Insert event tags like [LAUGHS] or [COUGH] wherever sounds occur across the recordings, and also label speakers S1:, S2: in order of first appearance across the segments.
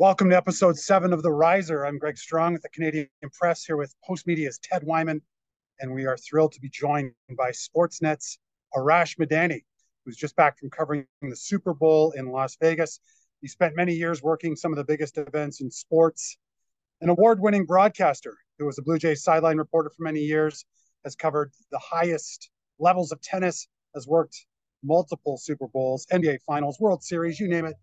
S1: Welcome to episode seven of The Riser. I'm Greg Strong with the Canadian Press here with Postmedia's Ted Wyman, and we are thrilled to be joined by Sportsnet's Arash Madani, who's just back from covering the Super Bowl in Las Vegas. He spent many years working some of the biggest events in sports. An award-winning broadcaster who was a Blue Jays sideline reporter for many years, has covered the highest levels of tennis, has worked multiple Super Bowls, NBA Finals, World Series, you name it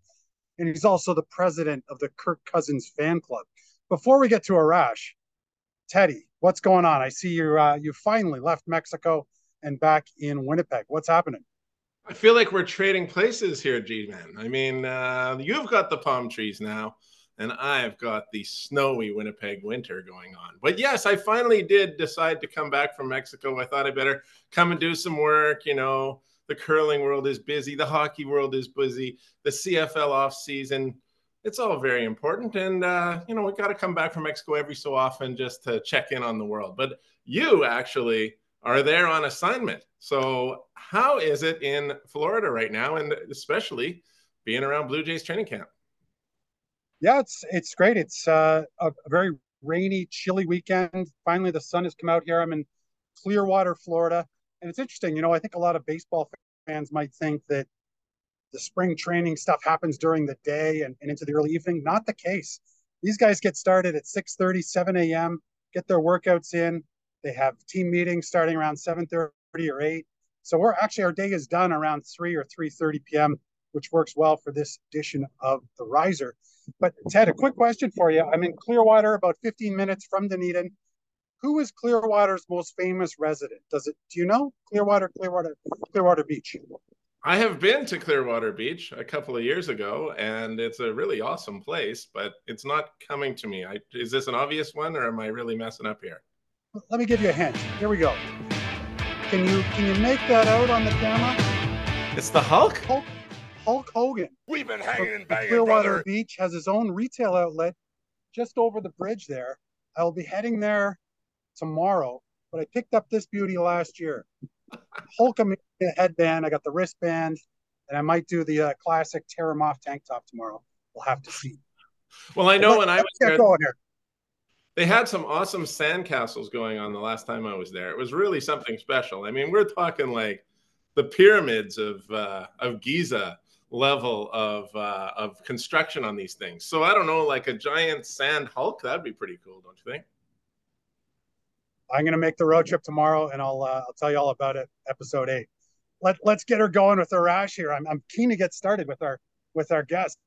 S1: and he's also the president of the Kirk Cousins fan club. Before we get to Arash, Teddy, what's going on? I see you uh, you finally left Mexico and back in Winnipeg. What's happening?
S2: I feel like we're trading places here, G man. I mean, uh, you've got the palm trees now, and I've got the snowy Winnipeg winter going on. But yes, I finally did decide to come back from Mexico. I thought I better come and do some work, you know, the curling world is busy, the hockey world is busy, the CFL off season. It's all very important, and uh, you know we got to come back from Mexico every so often just to check in on the world. But you actually are there on assignment. So how is it in Florida right now, and especially being around Blue Jays training camp?
S1: Yeah, it's it's great. It's uh, a, a very rainy, chilly weekend. Finally, the sun has come out here. I'm in Clearwater, Florida and it's interesting. You know, I think a lot of baseball fans might think that the spring training stuff happens during the day and, and into the early evening. Not the case. These guys get started at 6 30, 7 a.m., get their workouts in. They have team meetings starting around 7 30 or 8. So we're actually our day is done around 3 or 3:30 p.m., which works well for this edition of the Riser. But Ted, a quick question for you. I'm in Clearwater, about 15 minutes from Dunedin who is Clearwater's most famous resident? Does it? Do you know Clearwater, Clearwater, Clearwater Beach?
S2: I have been to Clearwater Beach a couple of years ago, and it's a really awesome place. But it's not coming to me. I, is this an obvious one, or am I really messing up here?
S1: Let me give you a hint. Here we go. Can you can you make that out on the camera?
S2: It's the Hulk.
S1: Hulk, Hulk Hogan.
S3: We've been hanging and banging,
S1: Clearwater
S3: brother.
S1: Beach has his own retail outlet just over the bridge there. I'll be heading there tomorrow, but I picked up this beauty last year. Hulk headband. I got the wristband, and I might do the uh, classic tear him off tank top tomorrow. We'll have to see.
S2: Well, I know but when I was there,
S1: going here.
S2: They had some awesome sandcastles going on the last time I was there. It was really something special. I mean, we're talking like the pyramids of uh, of Giza level of uh, of construction on these things. So I don't know, like a giant sand Hulk, that'd be pretty cool, don't you think?
S1: I'm going to make the road trip tomorrow, and I'll uh, I'll tell you all about it. Episode eight. Let Let's get her going with Arash here. I'm I'm keen to get started with our with our guests.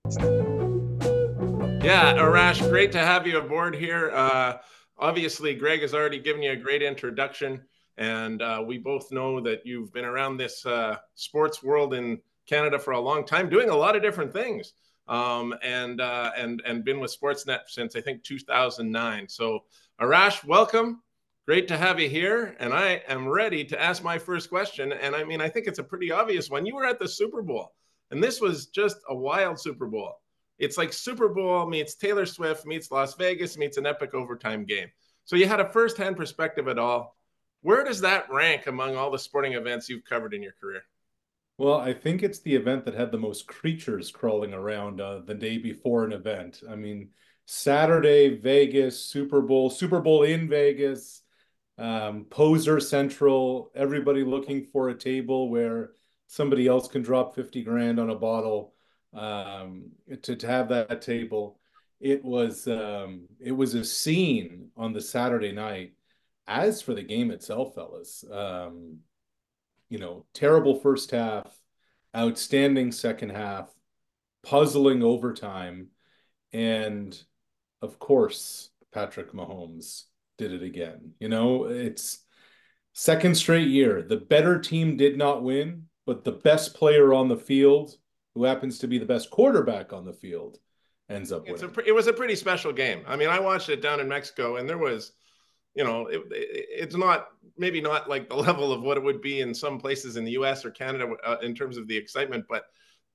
S2: Yeah, Arash, great to have you aboard here. Uh, obviously, Greg has already given you a great introduction, and uh, we both know that you've been around this uh, sports world in Canada for a long time, doing a lot of different things, um, and uh, and and been with Sportsnet since I think 2009. So, Arash, welcome Great to have you here. And I am ready to ask my first question. And I mean, I think it's a pretty obvious one. You were at the Super Bowl, and this was just a wild Super Bowl. It's like Super Bowl meets Taylor Swift meets Las Vegas meets an epic overtime game. So you had a firsthand perspective at all. Where does that rank among all the sporting events you've covered in your career?
S4: Well, I think it's the event that had the most creatures crawling around uh, the day before an event. I mean, Saturday, Vegas, Super Bowl, Super Bowl in Vegas, um, poser central, everybody looking for a table where somebody else can drop 50 grand on a bottle um, to, to have that table. It was um, it was a scene on the Saturday night. As for the game itself, fellas, um, you know, terrible first half, outstanding second half, puzzling overtime, and of course, Patrick Mahomes did it again. You know, it's second straight year. The better team did not win, but the best player on the field, who happens to be the best quarterback on the field, ends up
S2: it's
S4: winning.
S2: A, it was a pretty special game. I mean, I watched it down in Mexico, and there was, you know, it, it, it's not maybe not like the level of what it would be in some places in the U.S. or Canada uh, in terms of the excitement, but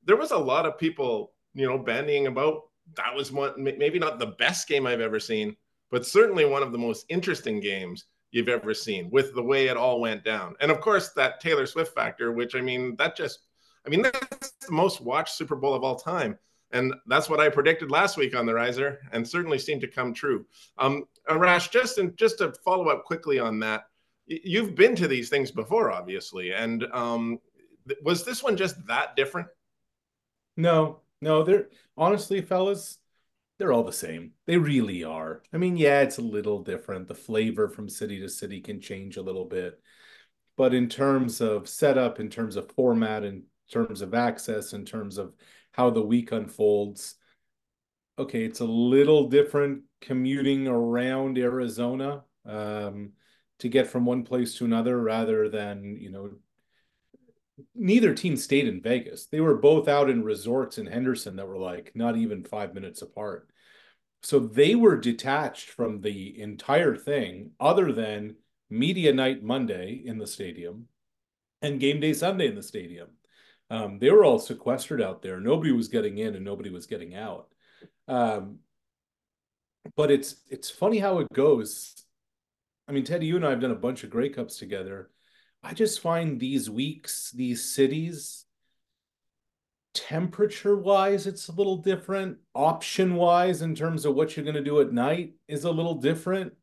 S2: there was a lot of people, you know, bandying about. That was one, maybe not the best game I've ever seen, but certainly one of the most interesting games you've ever seen with the way it all went down. And of course, that Taylor Swift factor, which I mean, that just, I mean, that's the most watched Super Bowl of all time. And that's what I predicted last week on the riser, and certainly seemed to come true. Um, Arash, just and just to follow up quickly on that, you've been to these things before, obviously, and um, was this one just that different?
S4: No, no. They're honestly, fellas, they're all the same. They really are. I mean, yeah, it's a little different. The flavor from city to city can change a little bit. But in terms of setup, in terms of format, in terms of access, in terms of how the week unfolds, okay, it's a little different commuting around Arizona um, to get from one place to another rather than, you know, neither team stayed in Vegas. They were both out in resorts in Henderson that were like not even five minutes apart. So they were detached from the entire thing, other than media night Monday in the stadium and game day Sunday in the stadium. Um, they were all sequestered out there. Nobody was getting in and nobody was getting out. Um, but it's it's funny how it goes. I mean, Teddy, you and I have done a bunch of Grey Cups together I just find these weeks, these cities, temperature wise, it's a little different. Option wise, in terms of what you're going to do at night, is a little different.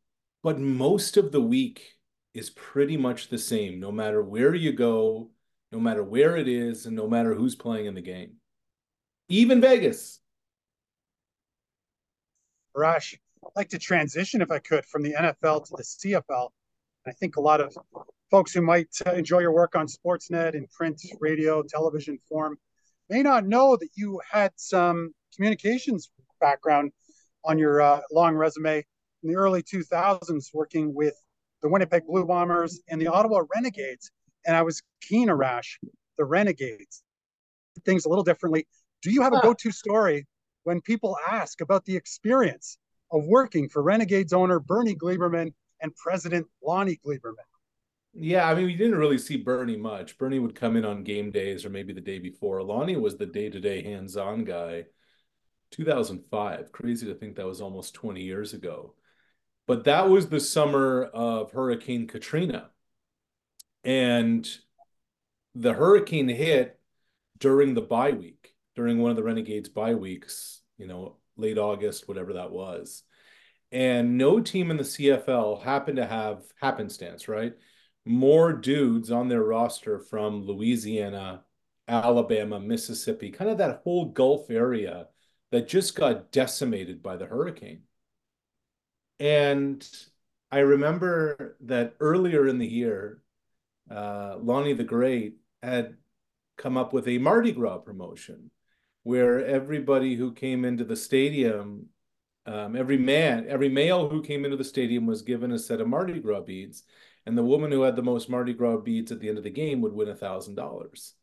S4: But most of the week is pretty much the same, no matter where you go, no matter where it is, and no matter who's playing in the game. Even Vegas.
S1: Rash, I'd like to transition, if I could, from the NFL to the CFL. I think a lot of folks who might uh, enjoy your work on Sportsnet in print, radio, television form may not know that you had some communications background on your uh, long resume in the early 2000s working with the Winnipeg Blue Bombers and the Ottawa Renegades. And I was keen, Arash, the Renegades, things a little differently. Do you have a go to story when people ask about the experience of working for Renegades owner Bernie Gleiberman and President Lonnie Gleiberman?
S4: Yeah, I mean, we didn't really see Bernie much. Bernie would come in on game days or maybe the day before. Lonnie was the day-to-day hands-on guy. 2005. Crazy to think that was almost 20 years ago. But that was the summer of Hurricane Katrina. And the hurricane hit during the bye week, during one of the Renegades bye weeks, you know, late August, whatever that was. And no team in the CFL happened to have happenstance, right? More dudes on their roster from Louisiana, Alabama, Mississippi, kind of that whole Gulf area that just got decimated by the hurricane. And I remember that earlier in the year, uh, Lonnie the Great had come up with a Mardi Gras promotion where everybody who came into the stadium, um, every man, every male who came into the stadium was given a set of Mardi Gras beads and the woman who had the most Mardi Gras beads at the end of the game would win a thousand dollars.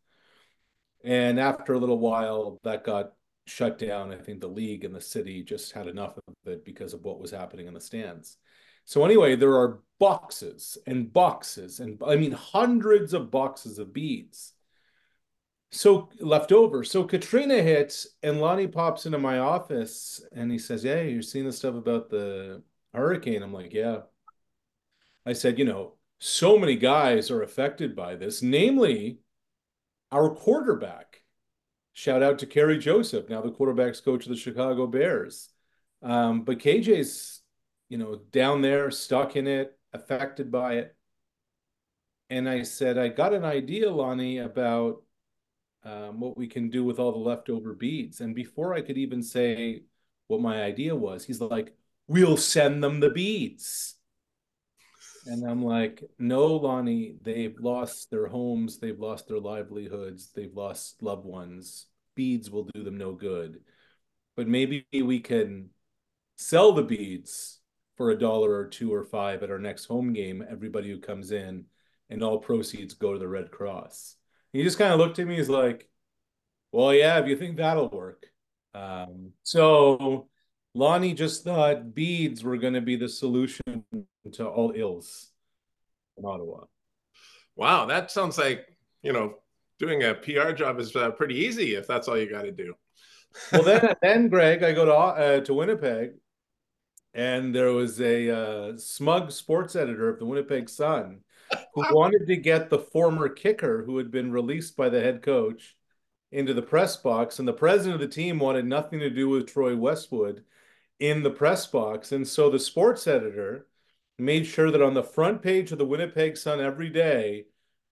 S4: And after a little while, that got shut down. I think the league and the city just had enough of it because of what was happening in the stands. So anyway, there are boxes and boxes and I mean hundreds of boxes of beads. So left over. So Katrina hits and Lonnie pops into my office and he says, Hey, you're seeing the stuff about the hurricane. I'm like, Yeah. I said, you know, so many guys are affected by this, namely our quarterback. Shout out to Kerry Joseph, now the quarterback's coach of the Chicago Bears. Um, but KJ's, you know, down there, stuck in it, affected by it. And I said, I got an idea, Lonnie, about um, what we can do with all the leftover beads. And before I could even say what my idea was, he's like, we'll send them the beads. And I'm like, no, Lonnie, they've lost their homes, they've lost their livelihoods, they've lost loved ones. Beads will do them no good. But maybe we can sell the beads for a dollar or two or five at our next home game, everybody who comes in, and all proceeds go to the Red Cross. he just kind of looked at me, he's like, well, yeah, if you think that'll work. Um, so Lonnie just thought beads were going to be the solution to all ills in Ottawa.
S2: Wow, that sounds like you know doing a PR job is uh, pretty easy if that's all you got to do. [LAUGHS]
S4: well, then, then Greg, I go to uh, to Winnipeg, and there was a uh, smug sports editor of the Winnipeg Sun who [LAUGHS] wanted to get the former kicker who had been released by the head coach into the press box, and the president of the team wanted nothing to do with Troy Westwood in the press box. And so the sports editor made sure that on the front page of the Winnipeg Sun every day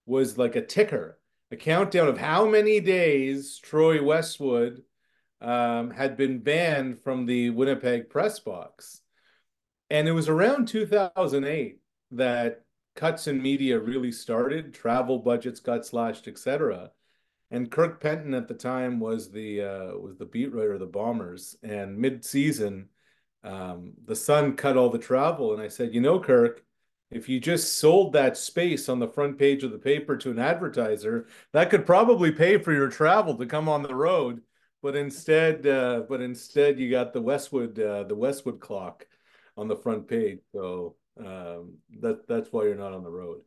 S4: was like a ticker, a countdown of how many days Troy Westwood um, had been banned from the Winnipeg press box. And it was around 2008 that cuts in media really started. Travel budgets got slashed, etc. And Kirk Penton at the time was the uh, was the beat writer of the Bombers. And mid season, um, the Sun cut all the travel, and I said, you know, Kirk, if you just sold that space on the front page of the paper to an advertiser, that could probably pay for your travel to come on the road. But instead, uh, but instead, you got the Westwood, uh, the Westwood clock on the front page. So um, that that's why you're not on the road.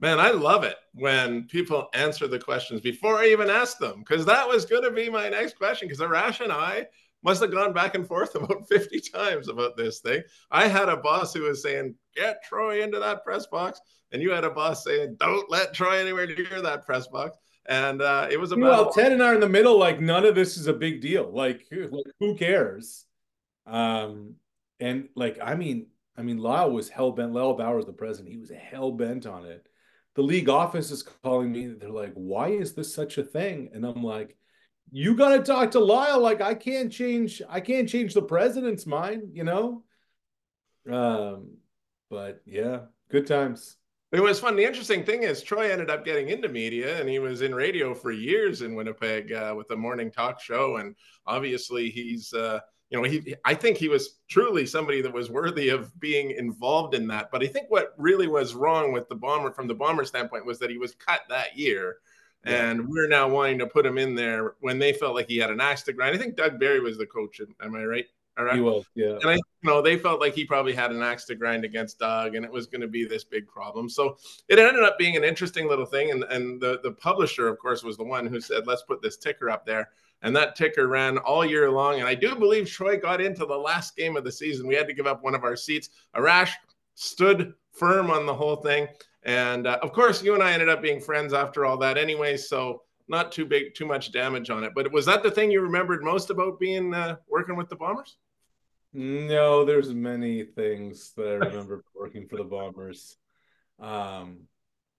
S2: Man, I love it when people answer the questions before I even ask them, because that was going to be my next question. Because Arash and I must have gone back and forth [LAUGHS] about 50 times about this thing. I had a boss who was saying, get Troy into that press box. And you had a boss saying, don't let Troy anywhere near that press box. And uh, it was about.
S4: Well, Ted and I are in the middle. Like, none of this is a big deal. Like, like who cares? Um, and like, I mean, I mean, Lyle was hell bent. Lyle Bauer was the president. He was hell bent on it. The league office is calling me. They're like, why is this such a thing? And I'm like, you got to talk to Lyle. Like I can't change, I can't change the president's mind, you know? Um, but yeah, good times.
S2: It was fun. The interesting thing is Troy ended up getting into media and he was in radio for years in Winnipeg uh, with a morning talk show. And obviously he's, uh, you know, he, I think he was truly somebody that was worthy of being involved in that. But I think what really was wrong with the bomber from the bomber standpoint was that he was cut that year and we're now wanting to put him in there when they felt like he had an axe to grind. I think Doug Berry was the coach. Am I right?
S4: All right. He was, yeah.
S2: And I, you know, they felt like he probably had an axe to grind against Doug, and it was going to be this big problem. So it ended up being an interesting little thing. And and the the publisher, of course, was the one who said, "Let's put this ticker up there." And that ticker ran all year long. And I do believe Troy got into the last game of the season. We had to give up one of our seats. Arash stood firm on the whole thing. And uh, of course, you and I ended up being friends after all that anyway. So not too big, too much damage on it. But was that the thing you remembered most about being uh, working with the Bombers?
S4: No, there's many things that I remember [LAUGHS] working for the Bombers. Um,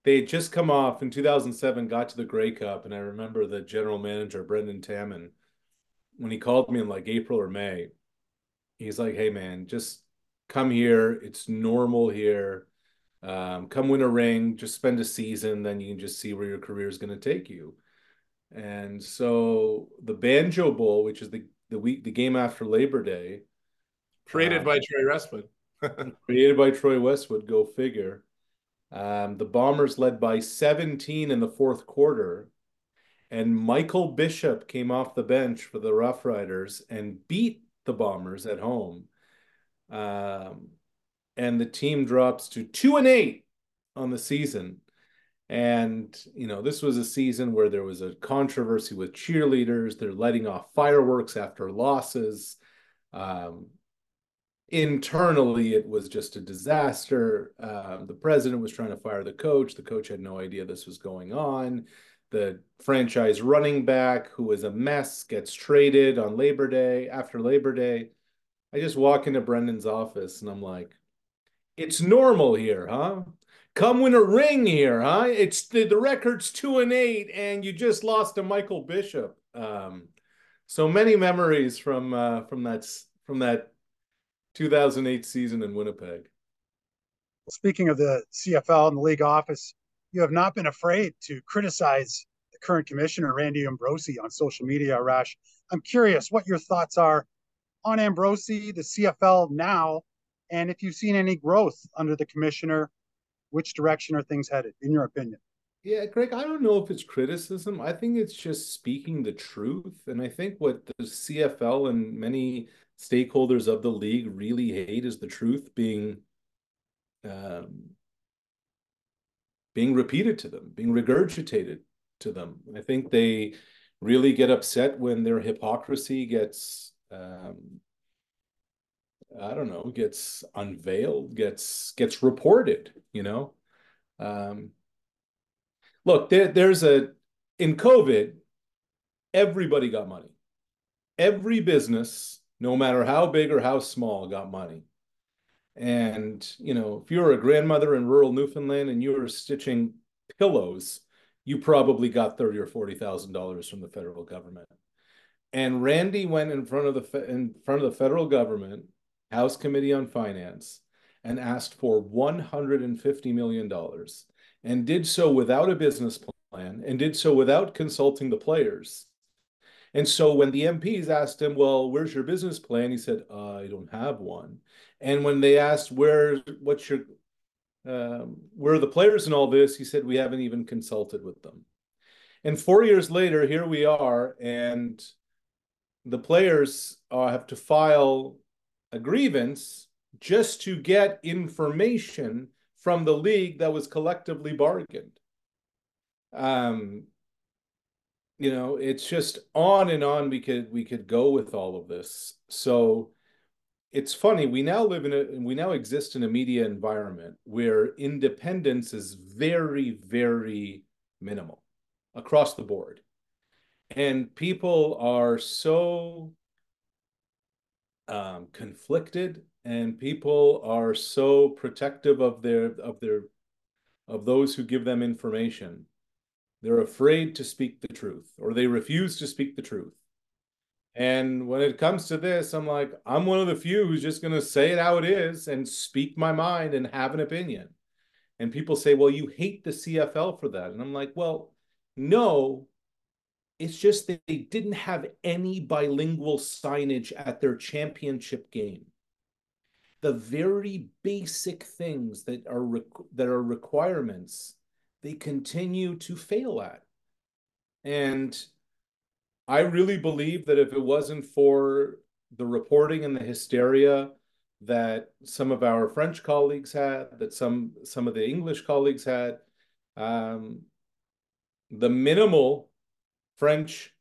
S4: they had just come off in 2007, got to the Grey Cup, and I remember the general manager Brendan Taman when he called me in like April or May. He's like, "Hey man, just come here. It's normal here. Um, come win a ring, just spend a season, then you can just see where your career is going to take you." And so the Banjo Bowl, which is the the week the game after Labor Day,
S2: created uh, by Troy Westwood, [LAUGHS]
S4: created by Troy Westwood. Go figure. Um, the Bombers led by 17 in the fourth quarter, and Michael Bishop came off the bench for the Rough Riders and beat the Bombers at home. Um, and the team drops to two and eight on the season. And, you know, this was a season where there was a controversy with cheerleaders. They're letting off fireworks after losses. Um, internally, it was just a disaster. Um, the president was trying to fire the coach. The coach had no idea this was going on. The franchise running back, who was a mess, gets traded on Labor Day after Labor Day. I just walk into Brendan's office and I'm like, it's normal here, huh? Come win a ring here, huh? It's the, the record's two and eight, and you just lost to Michael Bishop. Um, so many memories from uh, from that from that 2008 season in Winnipeg.
S1: Speaking of the CFL and the league office, you have not been afraid to criticize the current commissioner, Randy Ambrosie on social media, Rash. I'm curious what your thoughts are on Ambrosie, the CFL now, and if you've seen any growth under the commissioner, which direction are things headed, in your opinion?
S4: Yeah, Greg, I don't know if it's criticism. I think it's just speaking the truth. And I think what the CFL and many stakeholders of the league really hate is the truth being um, being repeated to them, being regurgitated to them. I think they really get upset when their hypocrisy gets um, I don't know, gets unveiled, gets gets reported, you know. Um, look, there, there's a in COVID, everybody got money. Every business, no matter how big or how small, got money. And, you know, if you're a grandmother in rural Newfoundland and you were stitching pillows, you probably got thirty or forty thousand dollars from the federal government. And Randy went in front of the in front of the federal government, House Committee on Finance, and asked for one hundred and fifty million dollars, and did so without a business plan, and did so without consulting the players. And so when the MPs asked him, "Well, where's your business plan?" he said, uh, "I don't have one." And when they asked, "Where, what's your um, where are the players in all this? He said, we haven't even consulted with them. And four years later, here we are, and the players uh, have to file a grievance just to get information from the league that was collectively bargained. Um, you know, it's just on and on we could we could go with all of this. So it's funny we now live in a we now exist in a media environment where independence is very very minimal across the board and people are so um, conflicted and people are so protective of their of their of those who give them information they're afraid to speak the truth or they refuse to speak the truth and when it comes to this, I'm like, I'm one of the few who's just going to say it how it is and speak my mind and have an opinion. And people say, well, you hate the CFL for that. And I'm like, well, no, it's just that they didn't have any bilingual signage at their championship game. The very basic things that are that are requirements, they continue to fail at. And I really believe that if it wasn't for the reporting and the hysteria that some of our French colleagues had, that some some of the English colleagues had, um, the minimal French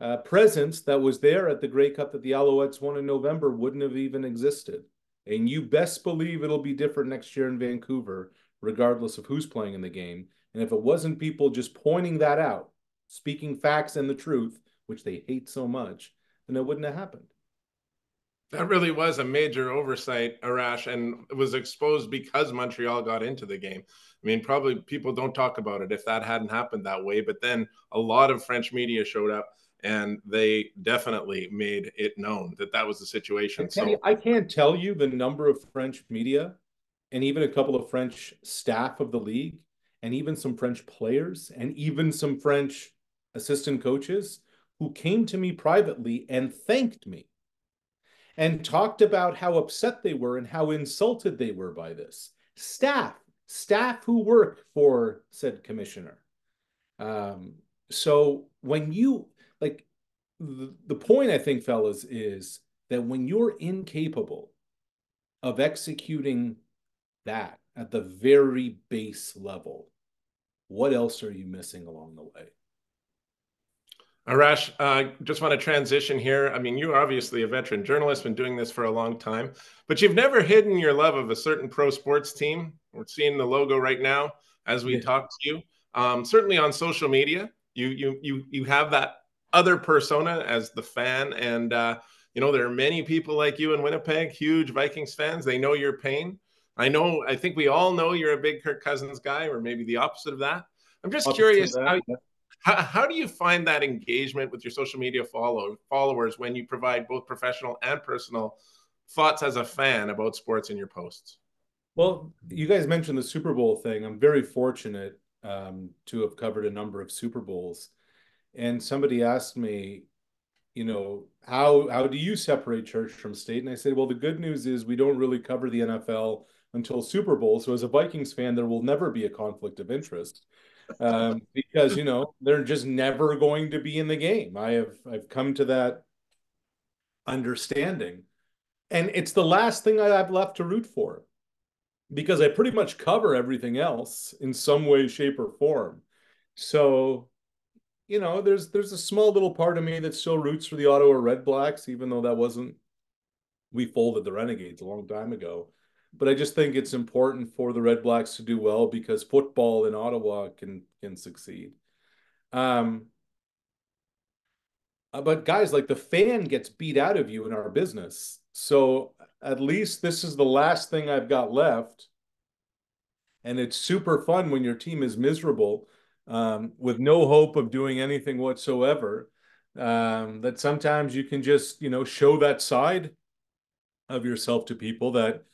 S4: uh, presence that was there at the Grey Cup that the Alouettes won in November wouldn't have even existed. And you best believe it'll be different next year in Vancouver, regardless of who's playing in the game. And if it wasn't people just pointing that out, speaking facts and the truth, which they hate so much, then it wouldn't have happened.
S2: That really was a major oversight, Arash, and was exposed because Montreal got into the game. I mean, probably people don't talk about it if that hadn't happened that way, but then a lot of French media showed up and they definitely made it known that that was the situation.
S4: So I can't tell you the number of French media and even a couple of French staff of the league and even some French players and even some French assistant coaches who came to me privately and thanked me and talked about how upset they were and how insulted they were by this. Staff, staff who work for said commissioner. Um, so when you like the, the point I think, fellas, is that when you're incapable of executing that at the very base level, what else are you missing along the way?
S2: Arash, uh, just want to transition here. I mean, you're obviously a veteran journalist, been doing this for a long time, but you've never hidden your love of a certain pro sports team. We're seeing the logo right now as we yeah. talk to you. Um, certainly on social media, you you you you have that other persona as the fan, and uh, you know there are many people like you in Winnipeg, huge Vikings fans. They know your pain. I know. I think we all know you're a big Kirk Cousins guy, or maybe the opposite of that. I'm just opposite curious how, how, how do you find that engagement with your social media follow, followers when you provide both professional and personal thoughts as a fan about sports in your posts?
S4: Well, you guys mentioned the Super Bowl thing. I'm very fortunate um, to have covered a number of Super Bowls. And somebody asked me, you know, how how do you separate church from state? And I said, well, the good news is we don't really cover the NFL until Super Bowl. So as a Vikings fan, there will never be a conflict of interest um, because you know they're just never going to be in the game. I have I've come to that understanding, and it's the last thing I have left to root for because I pretty much cover everything else in some way, shape, or form. So, you know, there's there's a small little part of me that still roots for the Ottawa Red Blacks, even though that wasn't we folded the Renegades a long time ago but I just think it's important for the Red Blacks to do well because football in Ottawa can can succeed. Um, Uh, but guys, like the fan gets beat out of you in our business. So at least this is the last thing I've got left. And it's super fun when your team is miserable um, with no hope of doing anything whatsoever. Um, that sometimes you can just, you know, show that side of yourself to people that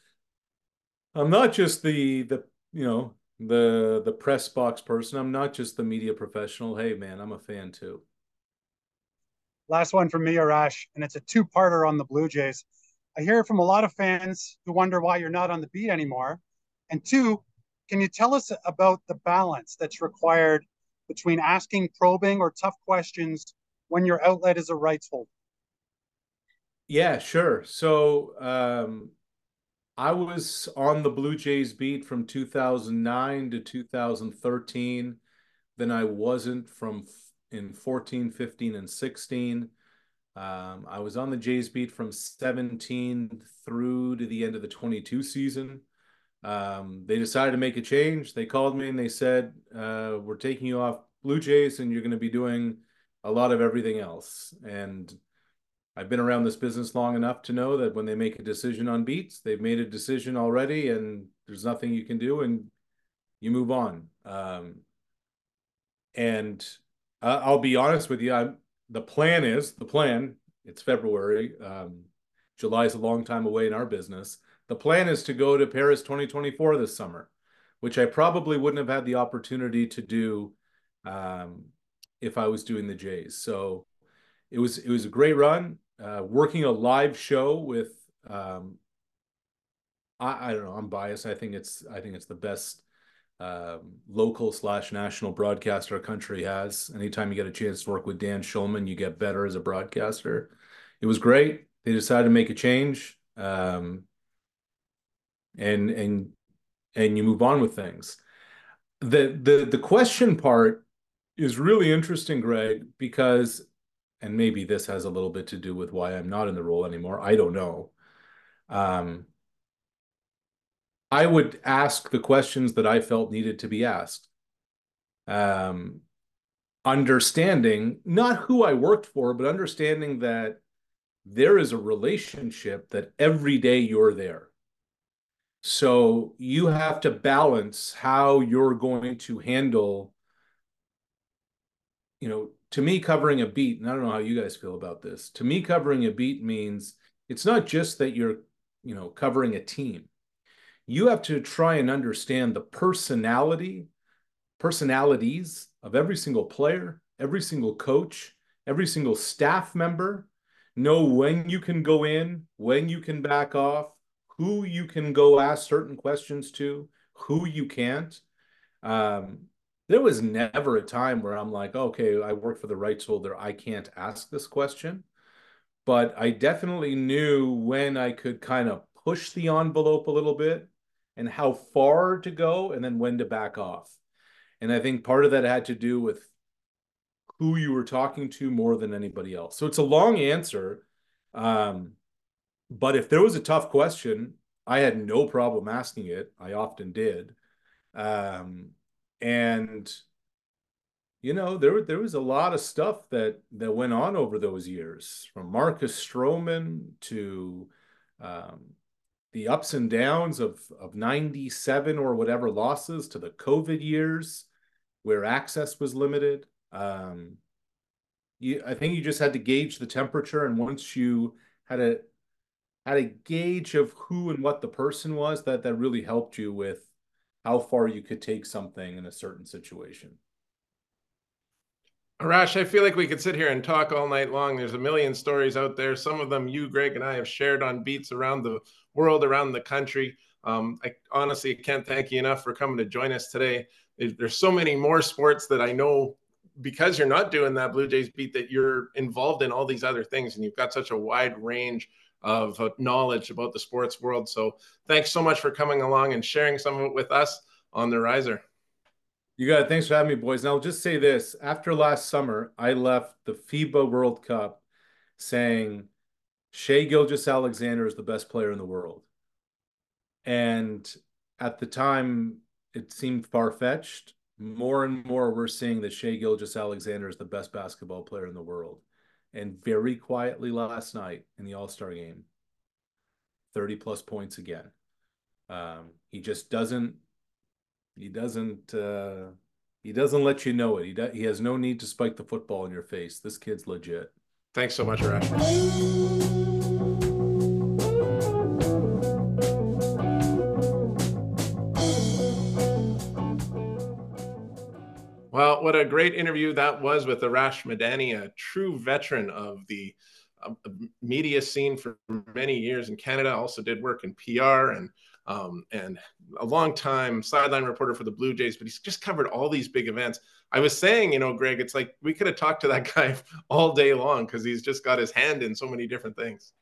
S4: I'm not just the the you know the the press box person. I'm not just the media professional. Hey man, I'm a fan too.
S1: Last one from me, Arash, and it's a two-parter on the Blue Jays. I hear from a lot of fans who wonder why you're not on the beat anymore. And two, can you tell us about the balance that's required between asking probing or tough questions when your outlet is a rights holder?
S4: Yeah, sure. So um, I was on the Blue Jays beat from 2009 to 2013. Then I wasn't from in 14, 15, and 16. Um, I was on the Jays beat from 17 through to the end of the 22 season. Um, they decided to make a change. They called me and they said, uh, We're taking you off Blue Jays and you're going to be doing a lot of everything else. And I've been around this business long enough to know that when they make a decision on beats, they've made a decision already and there's nothing you can do and you move on. Um, and uh, I'll be honest with you, I'm, the plan is the plan. It's February. Um, July is a long time away in our business. The plan is to go to Paris 2024 this summer, which I probably wouldn't have had the opportunity to do um, if I was doing the Jays. So it was it was a great run. Uh, working a live show with um, I, I don't know. I'm biased. I think it's I think it's the best um, local slash national broadcaster our country has. Anytime you get a chance to work with Dan Shulman, you get better as a broadcaster. It was great. They decided to make a change, um, and and and you move on with things. The the the question part is really interesting, Greg, because and maybe this has a little bit to do with why I'm not in the role anymore. I don't know. Um, I would ask the questions that I felt needed to be asked. Um, understanding not who I worked for, but understanding that there is a relationship that every day you're there. So you have to balance how you're going to handle, you know, to me, covering a beat, and I don't know how you guys feel about this. To me, covering a beat means it's not just that you're, you know, covering a team you have to try and understand the personality, personalities of every single player, every single coach, every single staff member, know when you can go in, when you can back off, who you can go ask certain questions to, who you can't. Um, there was never a time where I'm like, okay, I work for the rights holder. I can't ask this question. But I definitely knew when I could kind of push the envelope a little bit and how far to go and then when to back off. And I think part of that had to do with who you were talking to more than anybody else. So it's a long answer. Um, but if there was a tough question, I had no problem asking it. I often did. Um, and you know, there there was a lot of stuff that that went on over those years, from Marcus Stroman to um, the ups and downs of of 97 or whatever losses to the COVID years where access was limited. Um, you, I think you just had to gauge the temperature, and once you had a had a gauge of who and what the person was, that that really helped you with how far you could take something in a certain situation.
S2: Arash, I feel like we could sit here and talk all night long. There's a million stories out there. Some of them you, Greg, and I have shared on beats around the world, around the country. Um, I honestly can't thank you enough for coming to join us today. There's so many more sports that I know because you're not doing that Blue Jays beat that you're involved in all these other things and you've got such a wide range of uh, knowledge about the sports world. So thanks so much for coming along and sharing some of it with us on the Riser.
S4: You got it. Thanks for having me, boys. And I'll just say this after last summer, I left the FIBA World Cup saying Shai Gilgeous-Alexander is the best player in the world. And at the time, it seemed far fetched. More and more, we're seeing that Shai Gilgeous-Alexander is the best basketball player in the world. And very quietly last night in the All Star game, 30 plus points again. Um, he just doesn't, he doesn't, uh, he doesn't let you know it. He, do, he has no need to spike the football in your face. This kid's legit.
S2: Thanks so much, Rash. What a great interview that was with Arash Madani, a true veteran of the uh, media scene for many years in Canada. Also did work in PR and um, and a long time sideline reporter for the Blue Jays. But he's just covered all these big events. I was saying, you know, Greg, it's like we could have talked to that [LAUGHS] guy all day long because he's just got his hand in so many different things.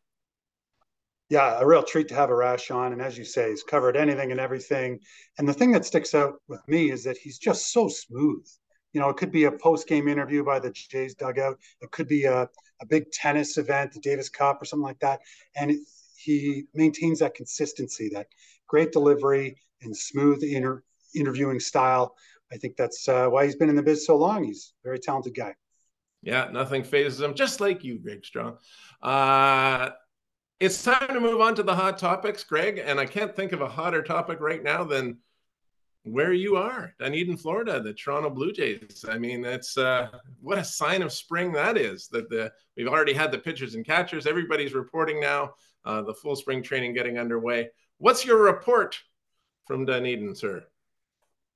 S1: Yeah, a real treat to have Arash on. And as you say, he's covered anything and everything. And the thing that sticks out with me is that he's just so smooth you know, it could be a post game interview by the Jays dugout. It could be a, a big tennis event, the Davis Cup or something like that. And it, he maintains that consistency, that great delivery and smooth inter, interviewing style. I think that's uh, why he's been in the biz so long. He's a very talented guy.
S2: Yeah, nothing fazes him, just like you, Greg Strong. Uh, it's time to move on to the hot topics, Greg. And I can't think of a hotter topic right now than where you are, Dunedin, Florida, the Toronto Blue Jays. I mean, that's uh, what a sign of spring that is. That the we've already had the pitchers and catchers. Everybody's reporting now. Uh, the full spring training getting underway. What's your report from Dunedin, sir?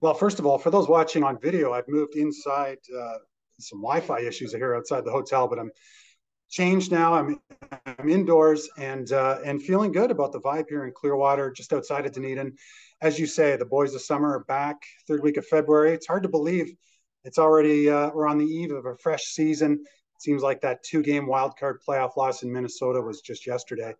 S1: Well, first of all, for those watching on video, I've moved inside. Uh, some Wi-Fi issues here outside the hotel, but I'm changed now. I'm I'm indoors and uh, and feeling good about the vibe here in Clearwater, just outside of Dunedin as you say, the boys of summer are back. Third week of February. It's hard to believe it's already uh, we're on the eve of a fresh season. It seems like that two-game wild card playoff loss in Minnesota was just yesterday.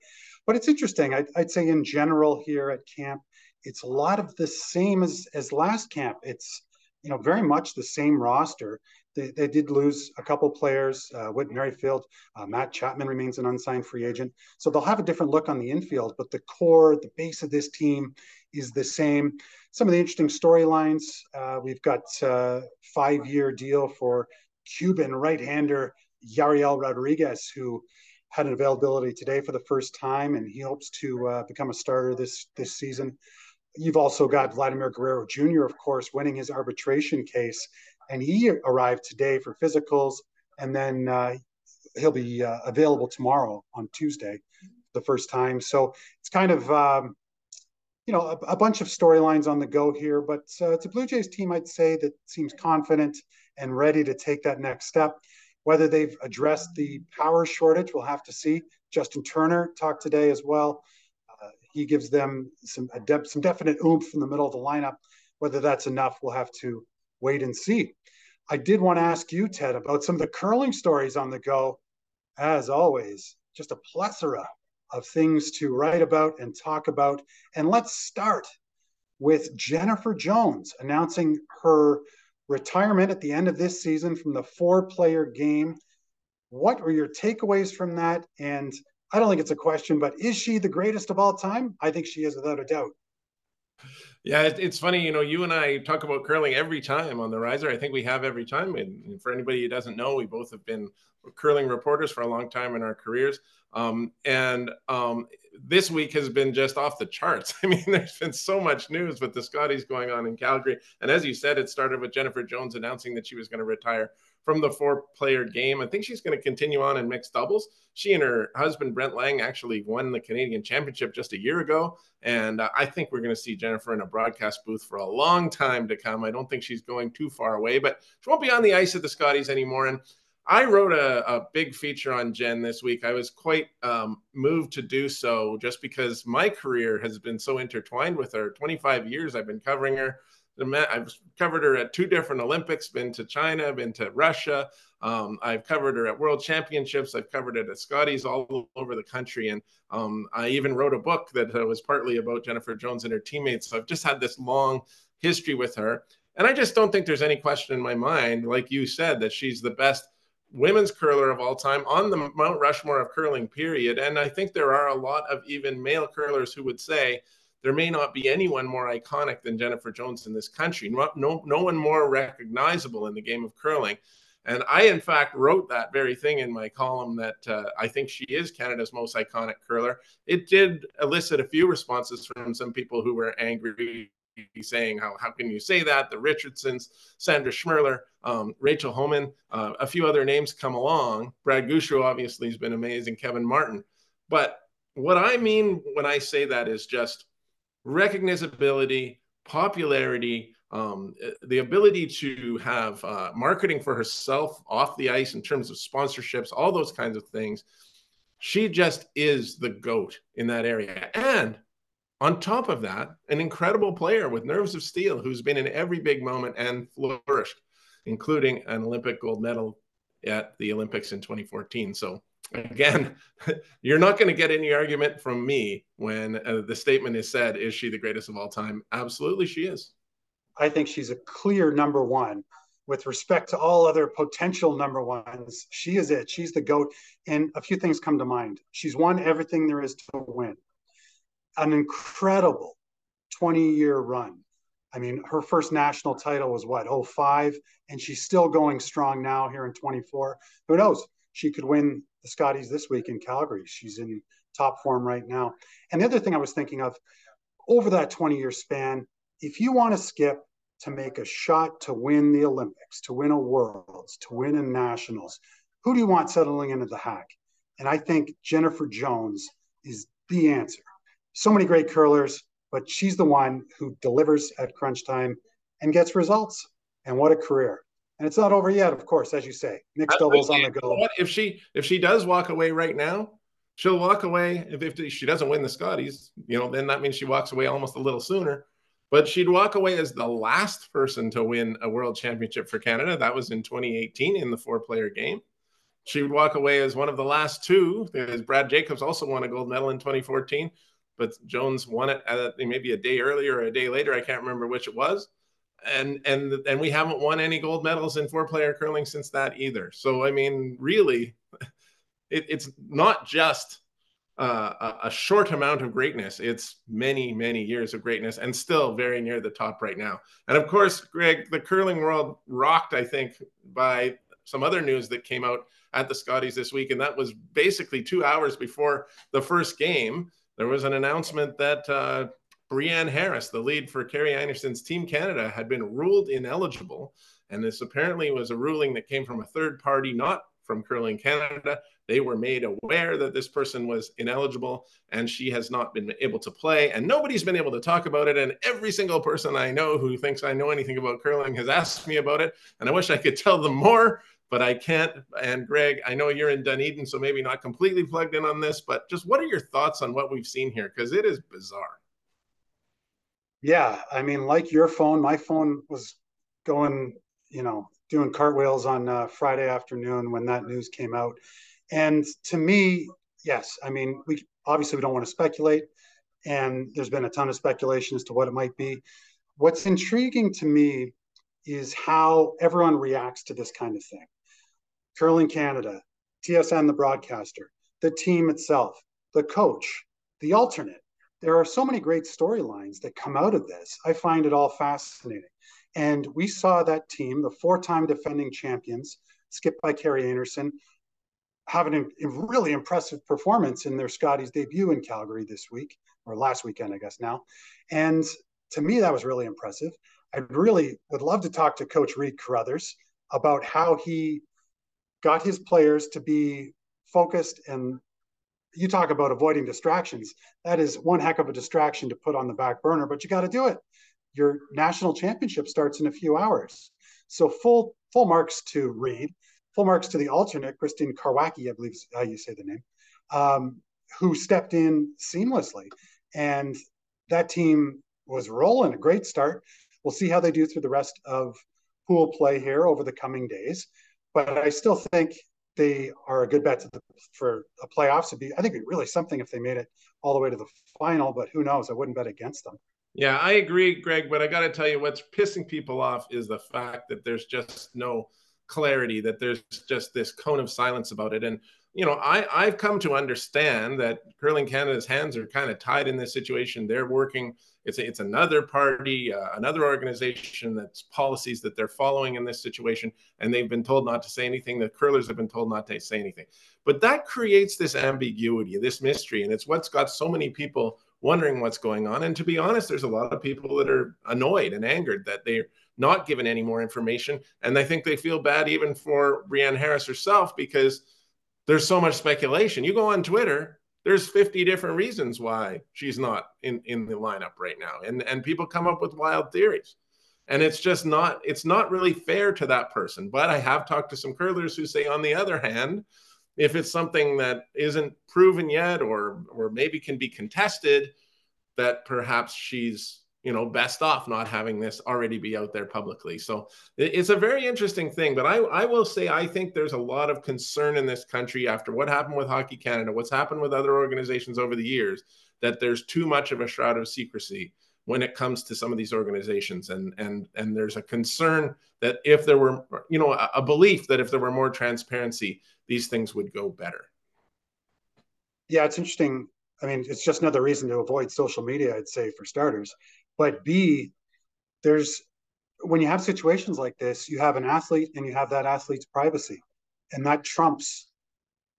S1: But it's interesting. I'd, I'd say in general here at camp, it's a lot of the same as as last camp. It's you know very much the same roster. They, they did lose a couple players. Uh, Whit Merrifield, uh, Matt Chapman remains an unsigned free agent, so they'll have a different look on the infield. But the core, the base of this team, is the same. Some of the interesting storylines uh, we've got uh, five year deal for Cuban right hander Yariel Rodriguez, who had an availability today for the first time, and he hopes to uh, become a starter this this season. You've also got Vladimir Guerrero Jr., of course, winning his arbitration case, and he arrived today for physicals, and then uh, he'll be uh, available tomorrow on Tuesday, the first time. So it's kind of um, you know, a, a bunch of storylines on the go here, but uh, it's a Blue Jays team, I'd say, that seems confident and ready to take that next step. Whether they've addressed the power shortage, we'll have to see. Justin Turner talked today as well. Uh, he gives them some de- some definite oomph in the middle of the lineup. Whether that's enough, we'll have to wait and see. I did want to ask you, Ted, about some of the curling stories on the go. As always, just a plethora of things to write about and talk about. And let's start with Jennifer Jones announcing her retirement at the end of this season from the four player game. What were your takeaways from that? And I don't think it's a question, but is she the greatest of all time? I think she is without a doubt.
S2: Yeah, it's funny, you know, you and I talk about curling every time on the riser. I think we have every time. And for anybody who doesn't know, we both have been curling reporters for a long time in our careers. Um, and um, this week has been just off the charts. [LAUGHS] I mean, there's been so much news with the Scotties going on in Calgary. And as you said, it started with Jennifer Jones announcing that she was going to retire from the four player game. I think she's going to continue on in mixed doubles. She and her husband, Brent Laing, actually won the Canadian Championship just a year ago. And uh, I think we're going to see Jennifer in a broadcast booth for a long time to come. I don't think she's going too far away, but she won't be on the ice at the Scotties anymore. And I wrote a, a, big feature on Jen this week. I was quite um, moved to do so just because my career has been so intertwined with her. 25 years I've been covering her. I've covered her at two different Olympics, been to China, been to Russia. Um, I've covered her at World Championships. I've covered it at Scotties all over the country. And um, I even wrote a book that uh, was partly about Jennifer Jones and her teammates. So I've just had this long history with her. And I just don't think there's any question in my mind, like you said, that she's the best women's curler of all time on the Mount Rushmore of curling, period. And I think there are a lot of even male curlers who would say there may not be anyone more iconic than Jennifer Jones in this country. No, no, no one more recognizable in the game of curling. And I, in fact, wrote that very thing in my column that uh, I think she is Canada's most iconic curler. It did elicit a few responses from some people who were angry, saying, How, how can you say that? The Richardsons, Sandra Schmirler, um, Rachel Homan, uh, a few other names come along. Brad Gushue obviously has been amazing, Kevin Martin. But what I mean when I say that is just recognizability, popularity, um, the ability to have uh, marketing for herself off the ice in terms of sponsorships, all those kinds of things. She just is the GOAT in that area. And on top of that, an incredible player with nerves of steel who's been in every big moment and flourished, including an Olympic gold medal at the Olympics in 2014. So, again, [LAUGHS] you're not going to get any argument from me when uh, the statement is said, Is she the greatest of all time? Absolutely, she is.
S1: I think she's a clear number one. With respect to all other potential number ones, she is it. She's the GOAT. And a few things come to mind. She's won everything there is to win. An incredible 20 year run. I mean, her first national title was what, 05? And she's still going strong now here in 24. Who knows? She could win the Scotties this week in Calgary. She's in top form right now. And the other thing I was thinking of over that 20 year span, if you want to skip to make a shot to win the Olympics, to win a Worlds, to win a Nationals, who do you want settling into the hack? And I think Jennifer Jones is the answer. So many great curlers, but she's the one who delivers at crunch time and gets results. And what a career! And it's not over yet, of course, as you say. Mixed doubles on the go.
S2: What if she if she does walk away right now? She'll walk away if, if she doesn't win the Scotties. You know, then that means she walks away almost a little sooner but she'd walk away as the last person to win a world championship for Canada. That was in 2018 in the four player game. She would walk away as one of the last two, as Brad Jacobs also won a gold medal in 2014, but Jones won it at, maybe a day earlier or a day later. I can't remember which it was. And and and we haven't won any gold medals in four player curling since that either. So I mean, really, [LAUGHS] it, it's not just uh, a short amount of greatness. It's many, many years of greatness and still very near the top right now. And of course, Greg, the curling world rocked, I think, by some other news that came out at the Scotties this week. And that was basically two hours before the first game. There was an announcement that uh, Brianne Harris, the lead for Kerri Einarson's Team Canada, had been ruled ineligible. And this apparently was a ruling that came from a third party, not from Curling Canada. They were made aware that this person was ineligible and she has not been able to play. And nobody's been able to talk about it. And every single person I know who thinks I know anything about curling has asked me about it. And I wish I could tell them more, but I can't. And Greg, I know you're in Dunedin, so maybe not completely plugged in on this, but just what are your thoughts on what we've seen here? Because it is bizarre.
S1: Yeah. I mean, like your phone, my phone was going, you know, doing cartwheels on uh, Friday afternoon when that news came out. And to me, yes, I mean, we obviously we don't want to speculate, and there's been a ton of speculation as to what it might be. What's intriguing to me is how everyone reacts to this kind of thing. Curling Canada, TSN, the broadcaster, the team itself, the coach, the alternate. There are so many great storylines that come out of this. I find it all fascinating. And we saw that team, the four time defending champions, skipped by Kerri Einarson, have a really impressive performance in their Scotties debut in Calgary this week, or last weekend, I guess now. And to me, that was really impressive. I really would love to talk to Coach Reid Carruthers about how he got his players to be focused and you talk about avoiding distractions. That is one heck of a distraction to put on the back burner, but you got to do it your national championship starts in a few hours. So full full marks to Reid, full marks to the alternate, Christine Karwacki, I believe is how you say the name, um, who stepped in seamlessly. And that team was rolling, a great start. We'll see how they do through the rest of pool play here over the coming days. But I still think they are a good bet the, for a playoffs. Would be, I think, it'd be really something if they made it all the way to the final. But who knows? I wouldn't bet against them.
S2: Yeah, I agree, Greg. But I got to tell you, what's pissing people off is the fact that there's just no clarity, that there's just this cone of silence about it. And you know, I, I've come to understand that Curling Canada's hands are kind of tied in this situation. They're working, it's, a, it's another party, uh, another organization that's policies that they're following in this situation, and they've been told not to say anything. The curlers have been told not to say anything. But that creates this ambiguity, this mystery, and it's what's got so many people wondering what's going on. And to be honest, there's a lot of people that are annoyed and angered that they're not given any more information. And I think they feel bad even for Brianne Harris herself because – there's so much speculation. You go on Twitter, there's 50 different reasons why she's not in, in the lineup right now. And, and people come up with wild theories. And it's just not, it's not really fair to that person. But I have talked to some curlers who say, on the other hand, if it's something that isn't proven yet or or maybe can be contested, that perhaps she's you know, best off not having this already be out there publicly. So it's a very interesting thing. But I, I will say, I think there's a lot of concern in this country after what happened with Hockey Canada, what's happened with other organizations over the years, that there's too much of a shroud of secrecy when it comes to some of these organizations and and and there's a concern that if there were you know a, a belief that if there were more transparency these things would go better
S1: yeah it's interesting i mean it's just another reason to avoid social media i'd say for starters but B, there's when you have situations like this, you have an athlete and you have that athlete's privacy, and that trumps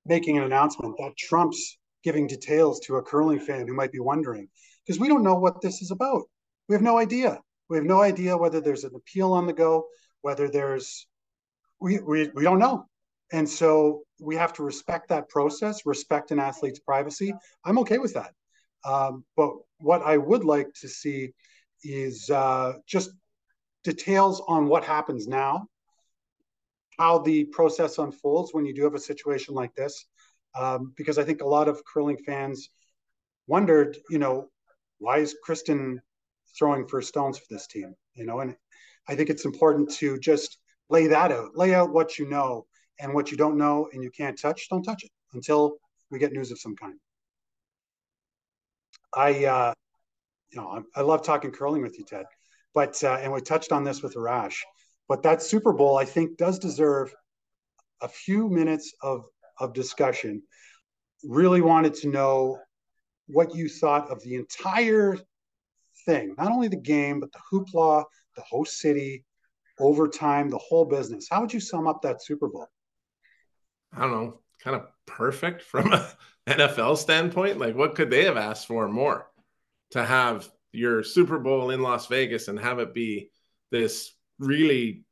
S1: making an announcement. That trumps giving details to a curling fan who might be wondering because we don't know what this is about. We have no idea. We have no idea whether there's an appeal on the go, whether there's we we, we don't know. And so we have to respect that process, respect an athlete's privacy. I'm okay with that. Um, but what I would like to see is uh, just details on what happens now, how the process unfolds when you do have a situation like this. Um, because I think a lot of curling fans wondered, you know, why is Krysten throwing for stones for this team? You know, and I think it's important to just lay that out, lay out what you know and what you don't know and you can't touch, don't touch it until we get news of some kind. I, uh, you know, I, I, love talking curling with you, Ted, but uh, and we touched on this with Arash, but that Super Bowl I think does deserve a few minutes of of discussion. Really wanted to know what you thought of the entire thing, not only the game, but the hoopla, the host city, overtime, the whole business. How would you sum up that Super Bowl?
S2: I don't know, kind of perfect from a [LAUGHS] NFL standpoint. Like, what could they have asked for more to have your Super Bowl in Las Vegas and have it be this really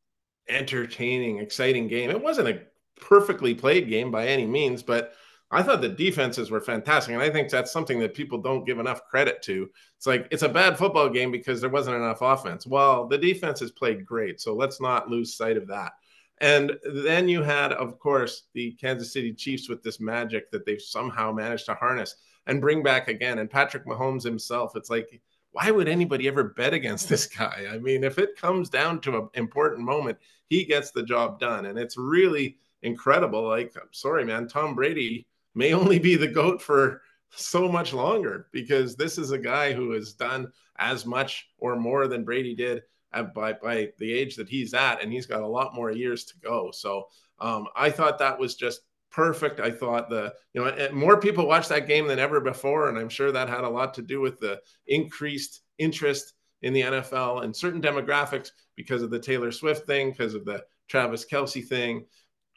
S2: entertaining, exciting game? It wasn't a perfectly played game by any means, but I thought the defenses were fantastic. And I think that's something that people don't give enough credit to. It's like it's a bad football game because there wasn't enough offense. Well, the defense has played great. So let's not lose sight of that. And then you had, of course, the Kansas City Chiefs with this magic that they've somehow managed to harness and bring back again. And Patrick Mahomes himself, it's like, why would anybody ever bet against this [LAUGHS] guy? I mean, if it comes down to an important moment, he gets the job done. And it's really incredible. Like, I'm sorry, man, Tom Brady may [LAUGHS] only be the GOAT for so much longer because this is a guy who has done as much or more than Brady did by by the age that he's at, and he's got a lot more years to go. So um, I thought that was just perfect. I thought the you know more people watched that game than ever before, and I'm sure that had a lot to do with the increased interest in the NFL and certain demographics because of the Taylor Swift thing, because of the Travis Kelce thing.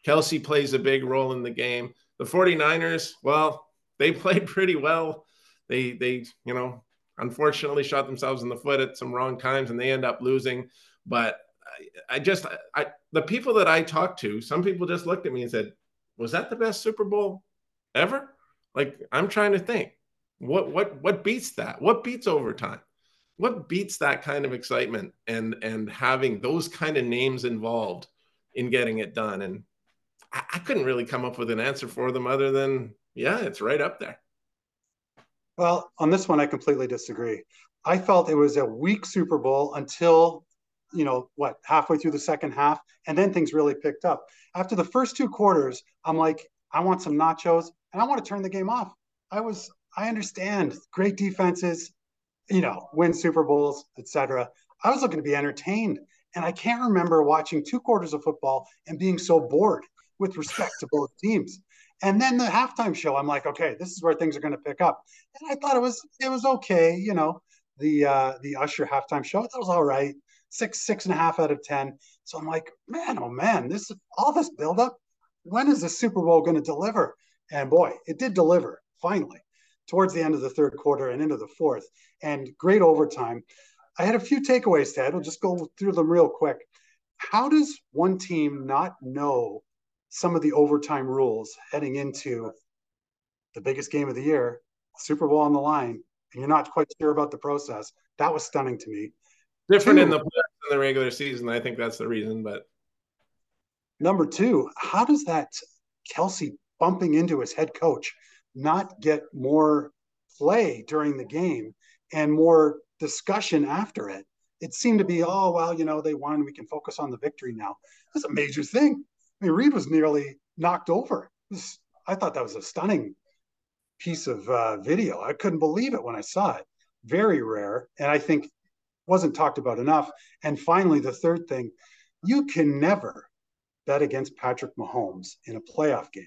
S2: Kelce plays a big role in the game. The 49ers, well, they [LAUGHS] played pretty well. They they you know unfortunately shot themselves in the foot at some wrong times and they end up losing. But I, I just, I, the people that I talked to, some people just looked at me and said, was that the best Super Bowl ever? Like, I'm trying to think what, what, what beats that? What beats overtime? What beats that kind of excitement and, and having those kind of names involved in getting it done? And I, I couldn't really come up with an answer for them other than, yeah, it's right up there.
S1: Well, on this one, I completely disagree. I felt it was a weak Super Bowl until, you know, what, halfway through the second half, and then things really picked up. After the first two quarters, I'm like, I want some nachos, and I want to turn the game off. I was, I understand great defenses, you know, win Super Bowls, etc. I was looking to be entertained, and I can't remember watching two quarters of football and being so bored with respect to both teams. And then the halftime show, I'm like, okay, this is where things are going to pick up. And I thought it was it was okay, you know, the uh, the Usher halftime show. That was all right, six six and a half out of ten. So I'm like, man, oh man, this all this buildup. When is the Super Bowl going to deliver? And boy, it did deliver finally towards the end of the third quarter and into the fourth, and great overtime. I had a few takeaways, Ted. We'll just go through them real quick. How does one team not know some of the overtime rules heading into the biggest game of the year, Super Bowl on the line, and you're not quite sure about the process? That was stunning to me.
S2: Different two, in the in the regular season. I think that's the reason. But
S1: number two, how does that Kelce bumping into his head coach not get more play during the game and more discussion after it. It seemed to be, oh, well, you know, they won. We can focus on the victory now. That's a major thing. I mean, Reid was nearly knocked over. Was, I thought that was a stunning piece of uh, video. I couldn't believe it when I saw it. Very rare. And I think wasn't talked about enough. And finally, the third thing, you can never bet against Patrick Mahomes in a playoff game.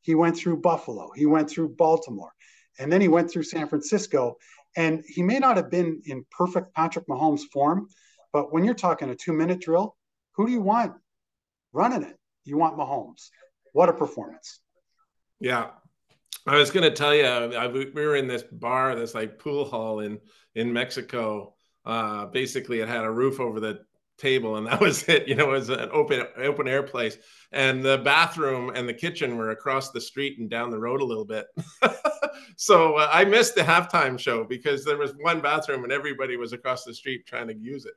S1: He went through Buffalo, he went through Baltimore, and then he went through San Francisco. And he may not have been in perfect Patrick Mahomes form, but when you're talking a two minute drill, who do you want running it? You want Mahomes. What a performance.
S2: Yeah. I was going to tell you, I, we were in this bar, this like pool hall in, in Mexico. Uh, basically, it had a roof over the table and that [LAUGHS] was it you know it was an open open air place. And the bathroom and the kitchen were across the street and down the road a little bit. [LAUGHS] So uh, i missed the halftime show because there was one bathroom and everybody was across the street trying to use it.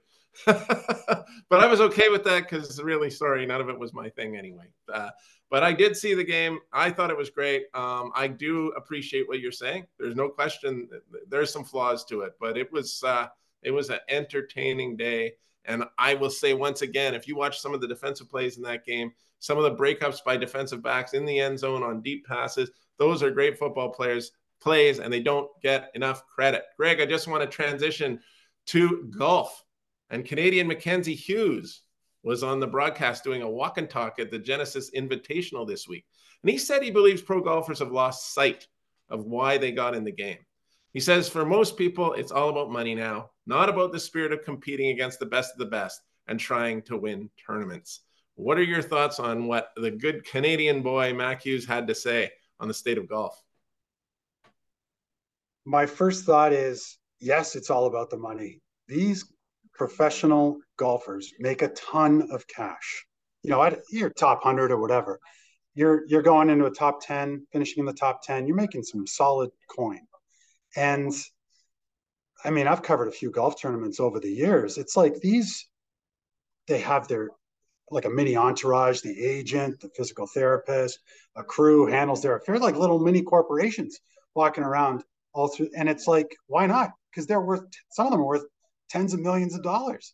S2: [LAUGHS] But i was okay with that because really sorry none of it was my thing anyway. Uh, but i did see the game. I thought it was great. Um, i do appreciate what you're saying. There's no question there's some flaws to it but it was uh, it was an entertaining day and I will say once again, if you watch some of the defensive plays in that game, some of the breakups by defensive backs in the end zone on deep passes, those are great football players plays and they don't get enough credit. Greg, I just want to transition to golf. And Canadian Mackenzie Hughes was on the broadcast doing a walk and talk at the Genesis Invitational this week. And he said he believes pro golfers have lost sight of why they got in the game. He says for most people, it's all about money now, not about the spirit of competing against the best of the best and trying to win tournaments. What are your thoughts on what the good Canadian boy Mac Hughes had to say on the state of golf?
S1: My first thought is yes, it's all about the money. These professional golfers make a ton of cash. You know, at your top 100 or whatever, you're you're going into a top 10, finishing in the top 10, you're making some solid coin. And I mean, I've covered a few golf tournaments over the years. It's like these, they have their like a mini entourage, the agent, the physical therapist, a crew handles their affairs like little mini corporations walking around all through. And it's like, why not? Because they're worth, some of them are worth tens of millions of dollars.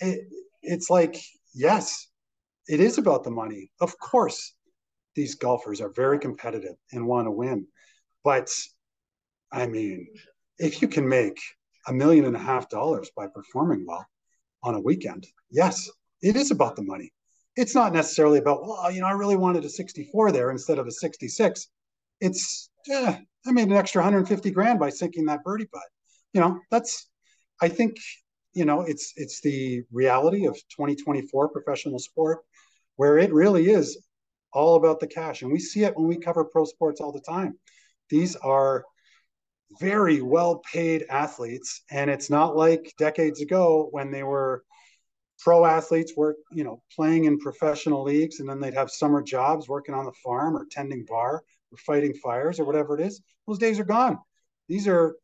S1: It, it's like, yes, it is about the money. Of course, these golfers are very competitive and want to win. But I mean, if you can make a million and a half dollars by performing well on a weekend, yes, it is about the money. It's not necessarily about, well, you know, I really wanted a 64 there instead of a 66. It's, yeah, I made an extra 150 grand by sinking that birdie putt. You know, that's, I think, you know, it's it's the reality of 2024 professional sport where it really is all about the cash. And we see it when we cover pro sports all the time. These are very well paid athletes. And it's not like decades ago when they were pro athletes were, you know, playing in professional leagues and then they'd have summer jobs working on the farm or tending bar or fighting fires or whatever it is. Those days are gone. These are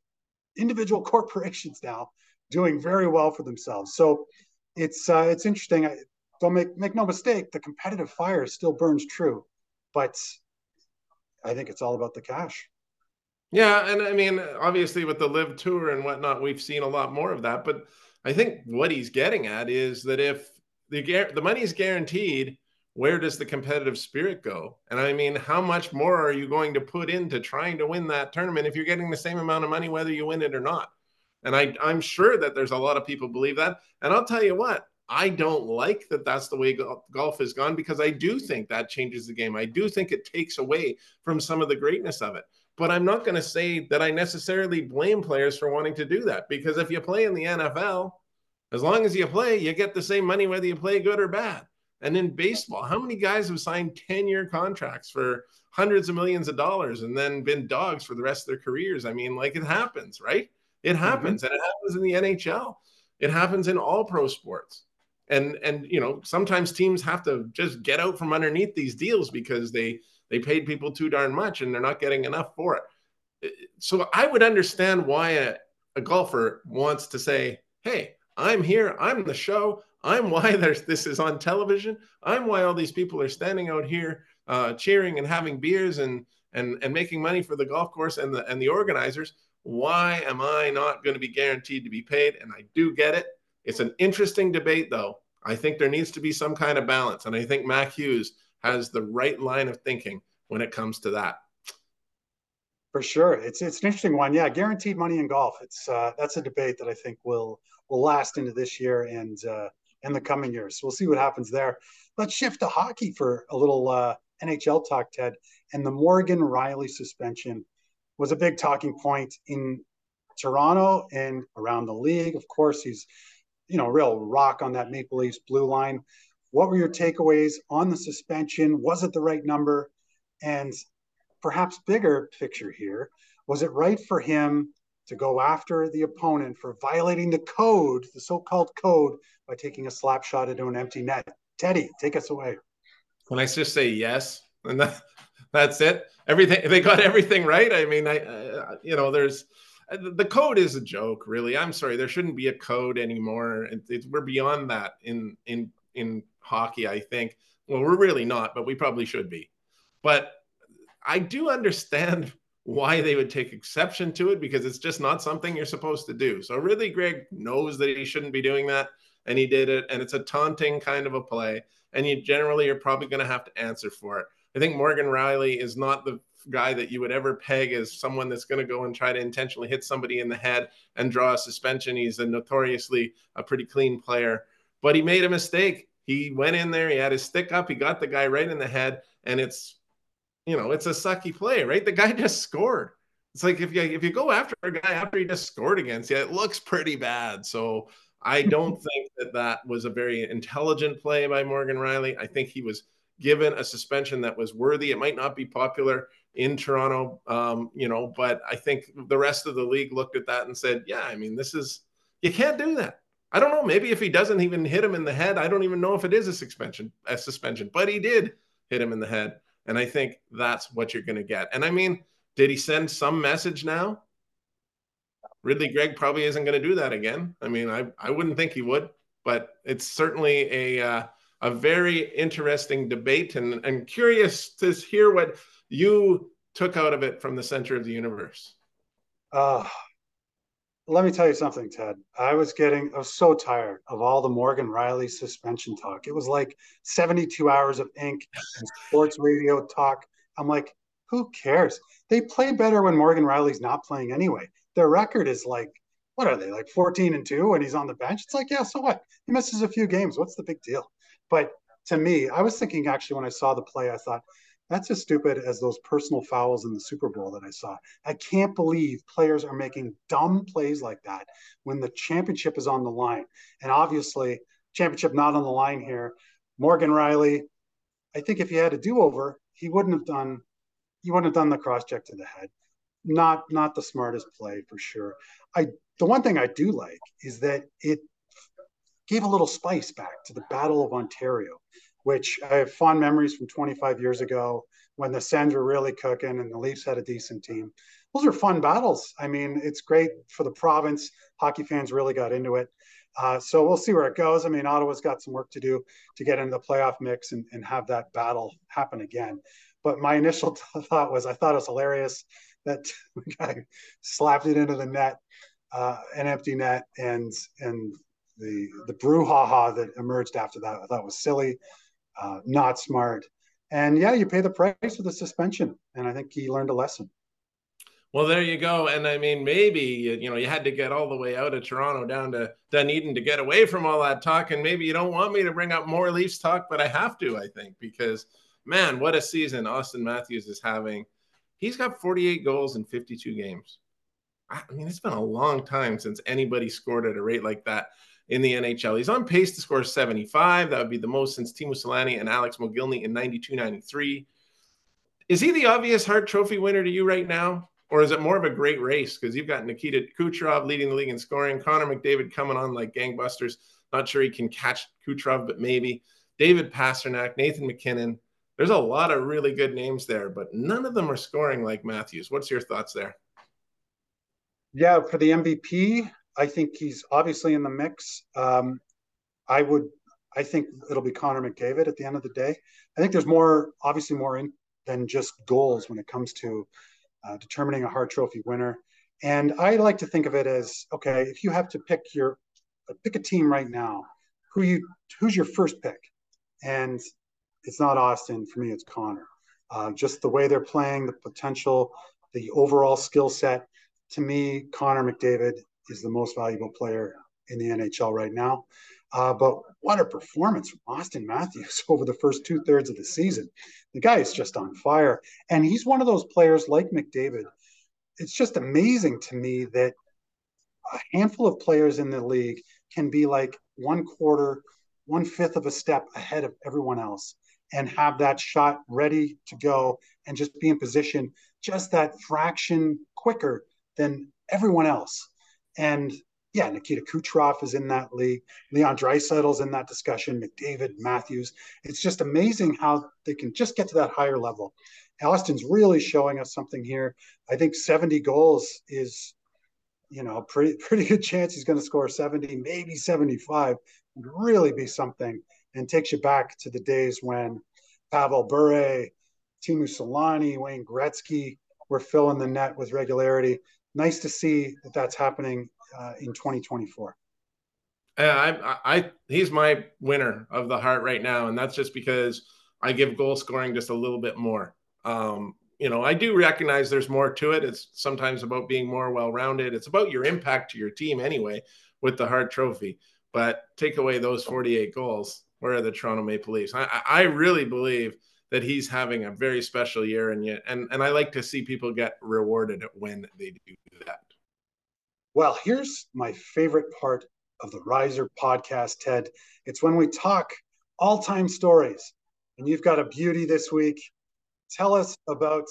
S1: individual [LAUGHS] corporations now doing very well for themselves. So it's uh, it's interesting. I, don't make make no mistake, the competitive fire still burns true, but I think it's all about the cash.
S2: Yeah, and I mean, obviously with the LIV tour and whatnot, we've seen a lot more of that. But I think what he's getting at is that if the the money's guaranteed, where does the competitive spirit go? And I mean, how much more are you going to put into trying to win that tournament if you're getting the same amount of money whether you win it or not? And I, I'm sure that there's a lot of people believe that. And I'll tell you what, I don't like that that's the way golf has gone because I do think that changes the game. I do think it takes away from some of the greatness of it. But I'm not going to say that I necessarily blame players for wanting to do that because if you play in the NFL, as long as you play, you get the same money whether you play good or bad. And in baseball, how many guys have signed 10 year contracts for hundreds of millions of dollars and then been dogs for the rest of their careers? I mean, like it happens, right? It mm-hmm. happens. Mm-hmm. And it happens in the NHL. It happens in all pro sports. And and you know, sometimes teams have to just get out from underneath these deals because they they paid people too darn much and they're not getting enough for it. So I would understand why a, a golfer wants to say, hey, I'm here, I'm the show, I'm why [LAUGHS] there's this is on television. I'm why all these people are standing out here uh, cheering and having beers and and and making money for the golf course and the and the organizers. Why am I not going to be guaranteed to be paid? And I do get it. It's an interesting debate, though. I think there needs to be some kind of balance, and I think Mac Hughes has the right line of thinking when it comes to that.
S1: For sure, it's it's an interesting one. Yeah, guaranteed money in golf. It's uh, that's a debate that I think will will last into this year and uh, in the coming years. We'll see what happens there. Let's shift to hockey for a little uh, NHL talk, Ted. And the Morgan Rielly suspension was a big talking point in Toronto and around the league. Of course, he's you know real rock on that Maple Leafs blue line. What were your takeaways on the suspension? Was it the right number? And perhaps bigger picture here, was it right for him to go after the opponent for violating the code, the so-called code, by taking a slap shot into an empty net. Teddy, take us away.
S2: Can I just say yes? And that, that's it. Everything they got everything right. I mean, I, uh, you know, there's the code is a joke, really. I'm sorry, there shouldn't be a code anymore. It, it, we're beyond that in in in hockey. I think. Well, we're really not, but we probably should be. But I do understand why they would take exception to it because it's just not something you're supposed to do. So really, Greig knows that he shouldn't be doing that, and he did it, and it's a taunting kind of a play, and you generally are probably going to have to answer for it. I think Morgan Rielly is not the guy that you would ever peg as someone that's going to go and try to intentionally hit somebody in the head and draw a suspension. He's a notoriously a pretty clean player, but he made a mistake. He went in there, he had his stick up, he got the guy right in the head, and it's you know, it's a sucky play, right? The guy [LAUGHS] just scored. It's like if you if you go after a guy after he just scored against you, it looks pretty bad. So I [LAUGHS] don't think that that was a very intelligent play by Morgan Rielly. I think he was given a suspension that was worthy. It might not be popular in Toronto, um, you know, but I think the rest of the league looked at that and said, "Yeah, I mean, this is you can't do that." I don't know. Maybe if he doesn't even hit him in the head, I don't even know if it is a suspension. A suspension, but he did hit him in the head. And I think that's what you're going to get. And I mean, did he send some message now? Ridly Greig probably isn't going to do that again. I mean, I, I wouldn't think he would, but it's certainly a uh, a very interesting debate and, and curious to hear what you took out of it from the center of the universe.
S1: Uh, let me tell you something, Ted. I was getting, I was so tired of all the Morgan Rielly suspension talk. It was like 72 hours of ink and sports radio talk. I'm like, who cares? They play better when Morgan Rielly's not playing anyway. Their record is like, what are they, like 14 and 2 when he's on the bench? It's like, yeah, so what? He misses a few games. What's the big deal? But to me, I was thinking actually when I saw the play, I thought, that's as stupid as those personal fouls in the Super Bowl that I saw. I can't believe players are making dumb plays like that when the championship is on the line. And obviously, championship not on the line here. Morgan Rielly, I think if he had a do-over, he wouldn't have done he wouldn't have done the cross check to the head. Not not the smartest play for sure. I the one thing I do like is that it gave a little spice back to the Battle of Ontario which I have fond memories from 25 years ago when the Sens were really cooking and the Leafs had a decent team. Those are fun battles. I mean, it's great for the province. Hockey fans really got into it. Uh, so we'll see where it goes. I mean, Ottawa's got some work to do to get into the playoff mix and, and have that battle happen again. But my initial [LAUGHS] thought was I thought it was hilarious that [LAUGHS] guy slapped it into the net, uh, an empty net, and and the the brouhaha that emerged after that I thought was silly uh, not smart. And yeah, you pay the price for the suspension. And I think he learned a lesson.
S2: Well, there you go. And I mean, maybe, you know, you had to get all the way out of Toronto down to Dunedin to get away from all that talk. And maybe you don't want me to bring up more Leafs talk, but I have to, I think, because man, what a season Auston Matthews is having. He's got 48 goals in 52 games. I mean, it's been a long time since anybody scored at a rate like that in the NHL. He's on pace to score 75. That would be the most since Teemu Selanne and Alex Mogilny in 92 93. Is he the obvious Hart Trophy winner to you right now? Or is it more of a great race? Because you've got Nikita Kucherov leading the league in scoring, Connor McDavid coming on like gangbusters. Not sure he can catch Kucherov, but maybe. David Pastrnak, Nathan MacKinnon. There's a lot of really good names there, but none of them are scoring like Matthews. What's your thoughts there?
S1: Yeah, for the MVP, I think he's obviously in the mix. Um, I would, I think it'll be Connor McDavid at the end of the day. I think there's more, obviously, more in than just goals when it comes to uh, determining a Hart Trophy winner. And I like to think of it as okay, if you have to pick your pick a team right now, who you who's your first pick? And it's not Auston for me; it's Connor. Uh, just the way they're playing, the potential, the overall skill set. To me, Connor McDavid is the most valuable player in the NHL right now. Uh, but what a performance from Auston Matthews [LAUGHS] over the first two thirds of the season. The guy is just on fire. And he's one of those players like McDavid. It's just amazing to me that a handful of players in the league can be like one quarter, one fifth of a step ahead of everyone else and have that shot ready to go and just be in position just that fraction quicker than everyone else. And yeah, Nikita Kucherov is in that league. Leon Draisaitl's in that discussion. McDavid, Matthews. It's just amazing how they can just get to that higher level. Auston's really showing us something here. I think 70 goals is, you know, pretty [LAUGHS] pretty good chance he's going to score 70, maybe 75. Would really be something, and takes you back to the days when Pavel Bure, Teemu Selanne, Wayne Gretzky were filling the net with regularity. Nice to see that that's happening uh, in 2024.
S2: I, I, he's my winner of the Hart right now, and that's just because I give goal scoring just a little bit more. Um, you know, I do recognize there's more to it. It's sometimes about being more well-rounded. It's about your impact to your team anyway with the Hart Trophy. But take away those 48 goals, where are the Toronto Maple Leafs? I, I really believe that he's having a very special year, and yet, and and I like to see people get rewarded when they do that.
S1: Well, here's my favorite part of the Riser podcast, Ted. It's when we talk all time stories. And you've got a beauty this week. Tell us about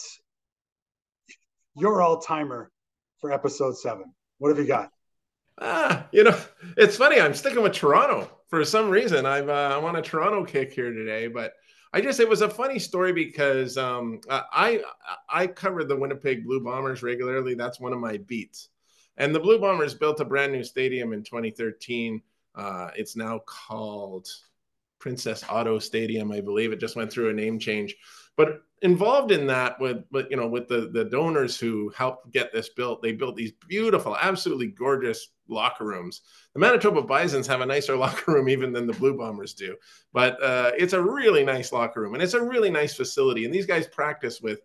S1: your all timer for episode seven. What have you got?
S2: Ah, you know, it's funny. I'm sticking with Toronto for some reason. I'm uh, I'm on a Toronto kick here today, but I just it was a funny story because um, I I cover the Winnipeg Blue Bombers regularly. That's one of my beats. And the Blue Bombers built a brand new stadium in 2013. Uh, it's now called Princess Auto Stadium, I believe. It just went through a name change. But involved in that with, with you know with the the donors who helped get this built, they built these beautiful, absolutely gorgeous locker rooms. The Manitoba Bisons have a nicer [LAUGHS] locker room even than the Blue Bombers do, but uh, it's a really nice locker room and it's a really nice facility. And these guys practice with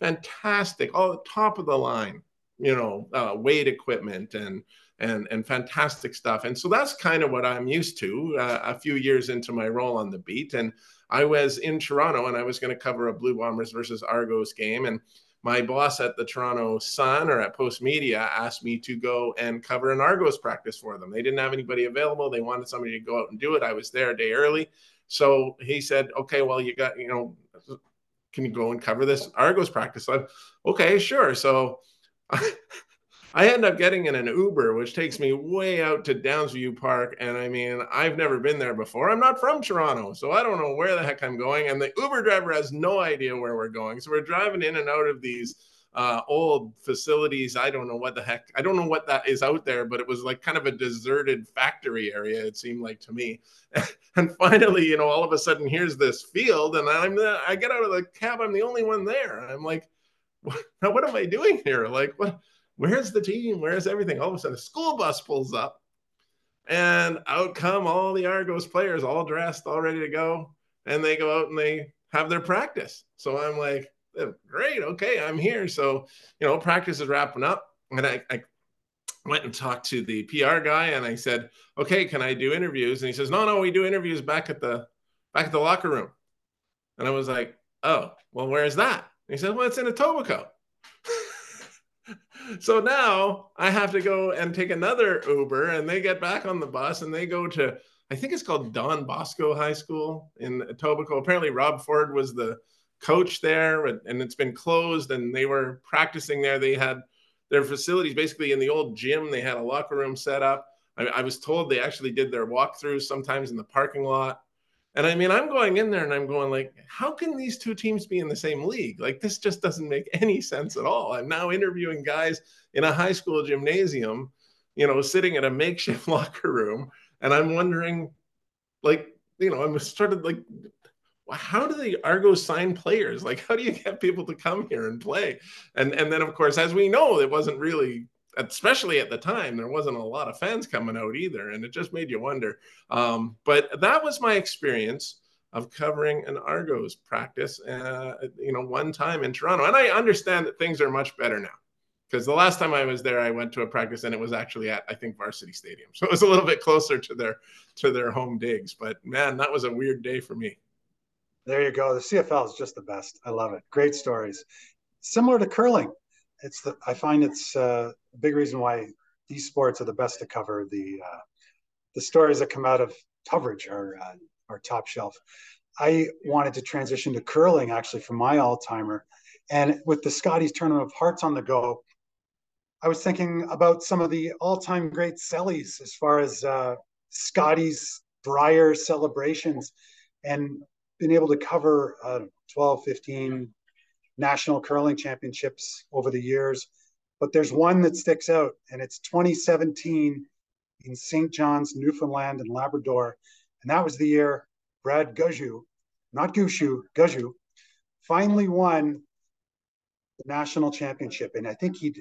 S2: fantastic, all top of the line you know, uh, weight equipment and and and fantastic stuff. And so that's kind of what I'm used to. Uh, a few years into my role on the beat, and I was in Toronto, and I was going to cover a Blue Bombers versus Argos game, and my boss at the Toronto Sun or at Postmedia asked me to go and cover an Argos practice for them. They didn't have anybody available. They wanted somebody to go out and do it. I was there a day early. So he said, okay, well, you got, you know, can you go and cover this Argos practice? I'm, okay, sure. So [LAUGHS] I end up getting in an Uber, which takes me way out to Downsview Park. And I mean, I've never been there before. I'm not from Toronto, so I don't know where the heck I'm going. And the Uber driver has no idea where we're going. So we're driving in and out of these uh, old facilities. I don't know what the heck, I don't know what that is out there, but it was like kind of a deserted factory area, it seemed like to me. [LAUGHS] and finally, you know, all of a sudden, here's this field, and I'm the, I get out of the cab, I'm the only one there. I'm like, now what am I doing here? Like, what? Where's the team? Where's everything? All of a sudden, a school bus pulls up, and out come all the Argos players, all dressed, all ready to go, and they go out and they have their practice. So I'm like, eh, great. Okay, I'm here. So, you know, practice is wrapping up. And I, I went and talked to the PR guy and I said, okay, can I do interviews? And he says, no, no, we do interviews back at the back at the locker room. And I was like, oh, well, where's that? And he said, well, it's in Etobicoke. [LAUGHS] so now I have to go and take another Uber and they get back on the bus and they go to, I think it's called Don Bosco High School in Etobicoke. Apparently Rob Ford was the coach there and it's been closed and they were practicing there. They had their facilities basically in the old gym. They had a locker room set up. I, I was told they actually did their walkthroughs sometimes in the parking lot. And I mean, I'm going in there and I'm going like, how can these two teams be in the same league? Like this just doesn't make [LAUGHS] any sense at all. I'm now interviewing guys in a high school gymnasium, you know, sitting in a makeshift [LAUGHS] locker room, and I'm wondering, like, you know, I'm started like how do the Argos sign players? Like, how do you get people to come here and play? And and then of course, as we know, it wasn't really, especially at the time, there wasn't a lot of fans coming out either, and it just made you wonder. Um, but that was my experience of covering an Argos practice, uh, you know, one time in Toronto. And I understand that things are much better now. Because the last time I was there, I went to a practice and it was actually at I think Varsity Stadium, [LAUGHS] so it was a little bit closer to their to their home digs. But man, that was a weird day for me.
S1: There you go. The CFL is just the best. I love it. Great stories. Similar to curling, it's the I find it's uh, a big reason why these sports are the best to cover. The uh, the stories that come out of coverage are uh, are top shelf. I wanted to transition to curling actually for my all timer, and with the Scotties Tournament of Hearts on the go, I was thinking about some of the all time great sellies as far as uh, Scotties Brier celebrations, and been able to cover uh, 12, 15 national curling championships over the years. But there's one that sticks out, and it's 2017 in St. John's, Newfoundland and Labrador. And that was the year Brad Gushue, not Gushue, Gushue, finally won the national championship. And I think he'd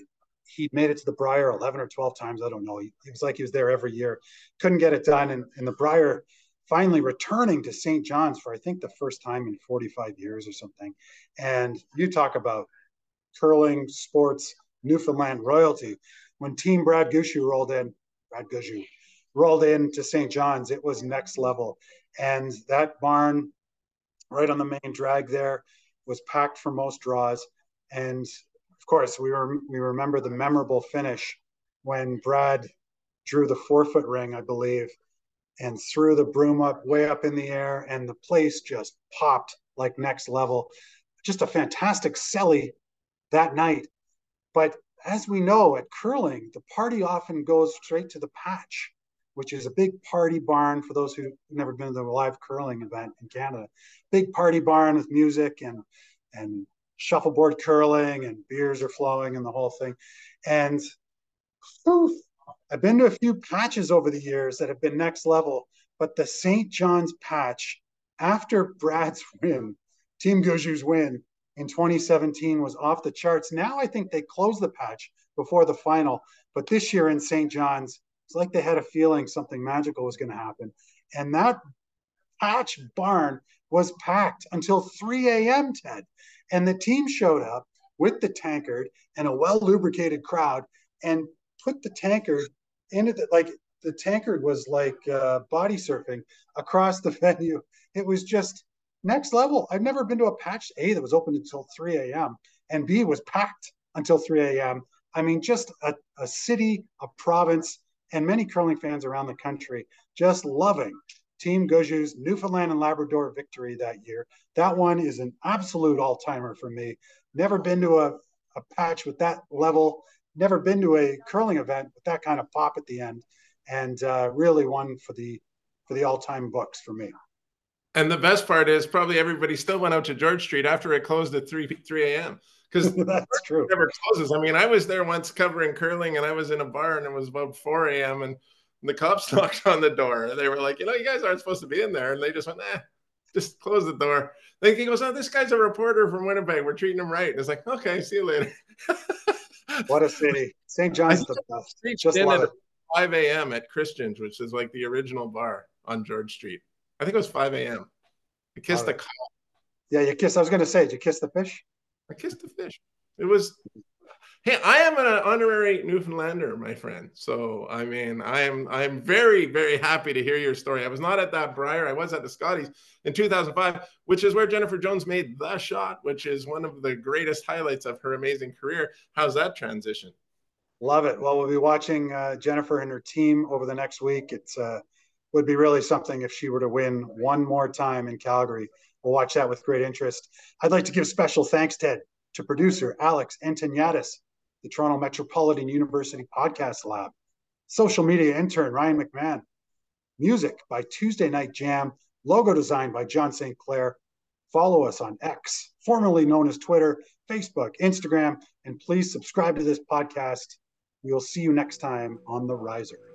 S1: he'd made it to the Brier 11 or 12 times. I don't know. He, was like he was there every year. Couldn't get it done. And, and the Brier finally returning to St. John's for I think the first time in 45 years or something. And you talk about curling sports, Newfoundland royalty. When Team Brad Gushue rolled in, Brad Gushue rolled in to St. John's, it was next level. And that barn right on the main drag there was packed for most draws. And of course, we were we remember the memorable finish when Brad drew the four foot ring, I believe, and threw the broom up way up in the air, and the place just popped like next level. Just a fantastic celly that night. But as we know at curling, the party often goes straight to the patch, which is a big party barn for those who've never been to a live curling event in Canada. Big party barn with music and and shuffleboard curling and beers are flowing and the whole thing. And whew, I've been to a few patches over the years that have been next level, but the St. John's patch after Brad's [LAUGHS] win, Team Gushue's win in 2017 was off the charts. Now I think they closed the patch before the final, but this year in St. John's, it's like they had a feeling something magical was going to happen. And that patch barn was packed until 3 a.m., Ted. And the team showed up with the tankard and a well lubricated crowd and put the tankard into the like the tankard was like uh, body surfing across the [LAUGHS] venue. It was just next level. I've never been to a patch A that was open until 3 a.m. and B was packed until 3 a.m. I mean, just a, a city, a province, and many curling fans around the country just loving Team Gushue's Newfoundland and Labrador victory that year. That one is an absolute all timer for me. Never been to a, a patch with that level never been to a curling event with that kind of pop at the end, and uh, really one for the for the all time books for me.
S2: And the best part is probably everybody still went out to George Street after it closed at three three a.m. Because [LAUGHS]
S1: that's true.
S2: Never closes. I mean, I was there once covering curling, and I was in a bar, and it was about four a.m. and the cops [LAUGHS] knocked on the door. They were like, you know, you guys aren't supposed to be in there, and they just went, eh, just close the door. Then he goes, oh, this guy's a reporter from Winnipeg. We're treating him right. And it's like, okay, see you later. [LAUGHS]
S1: what a city. St. John's the best. Just love it.
S2: 5 a.m. at Christian's, which is like the original bar on George Street. I think it was 5 a.m. I kissed the cop.
S1: Yeah, you kissed. I was going to say, did you kiss the fish?
S2: I kissed the fish. It was Hey, I am an honorary Newfoundlander, my friend. So I mean, I am I'm very very happy to hear your story. I was not at that Brier. I was at the Scotties in 2005, which is where Jennifer Jones made the shot, which is one of the greatest highlights of her amazing career. How's that transition?
S1: Love it. Well, we'll be watching uh, Jennifer and her team over the next week. It's uh, would be really something if she were to win one more time in Calgary. We'll watch that with great interest. I'd like to give special thanks, Ted, to producer Alex Antoniadis the Toronto Metropolitan University Podcast Lab, social media intern Ryan McMahon, music by Tuesday Night Jam, logo design by John St. Clair. Follow us on X, formerly known as Twitter, Facebook, Instagram, and please subscribe to this podcast. We will see you next time on The Riser.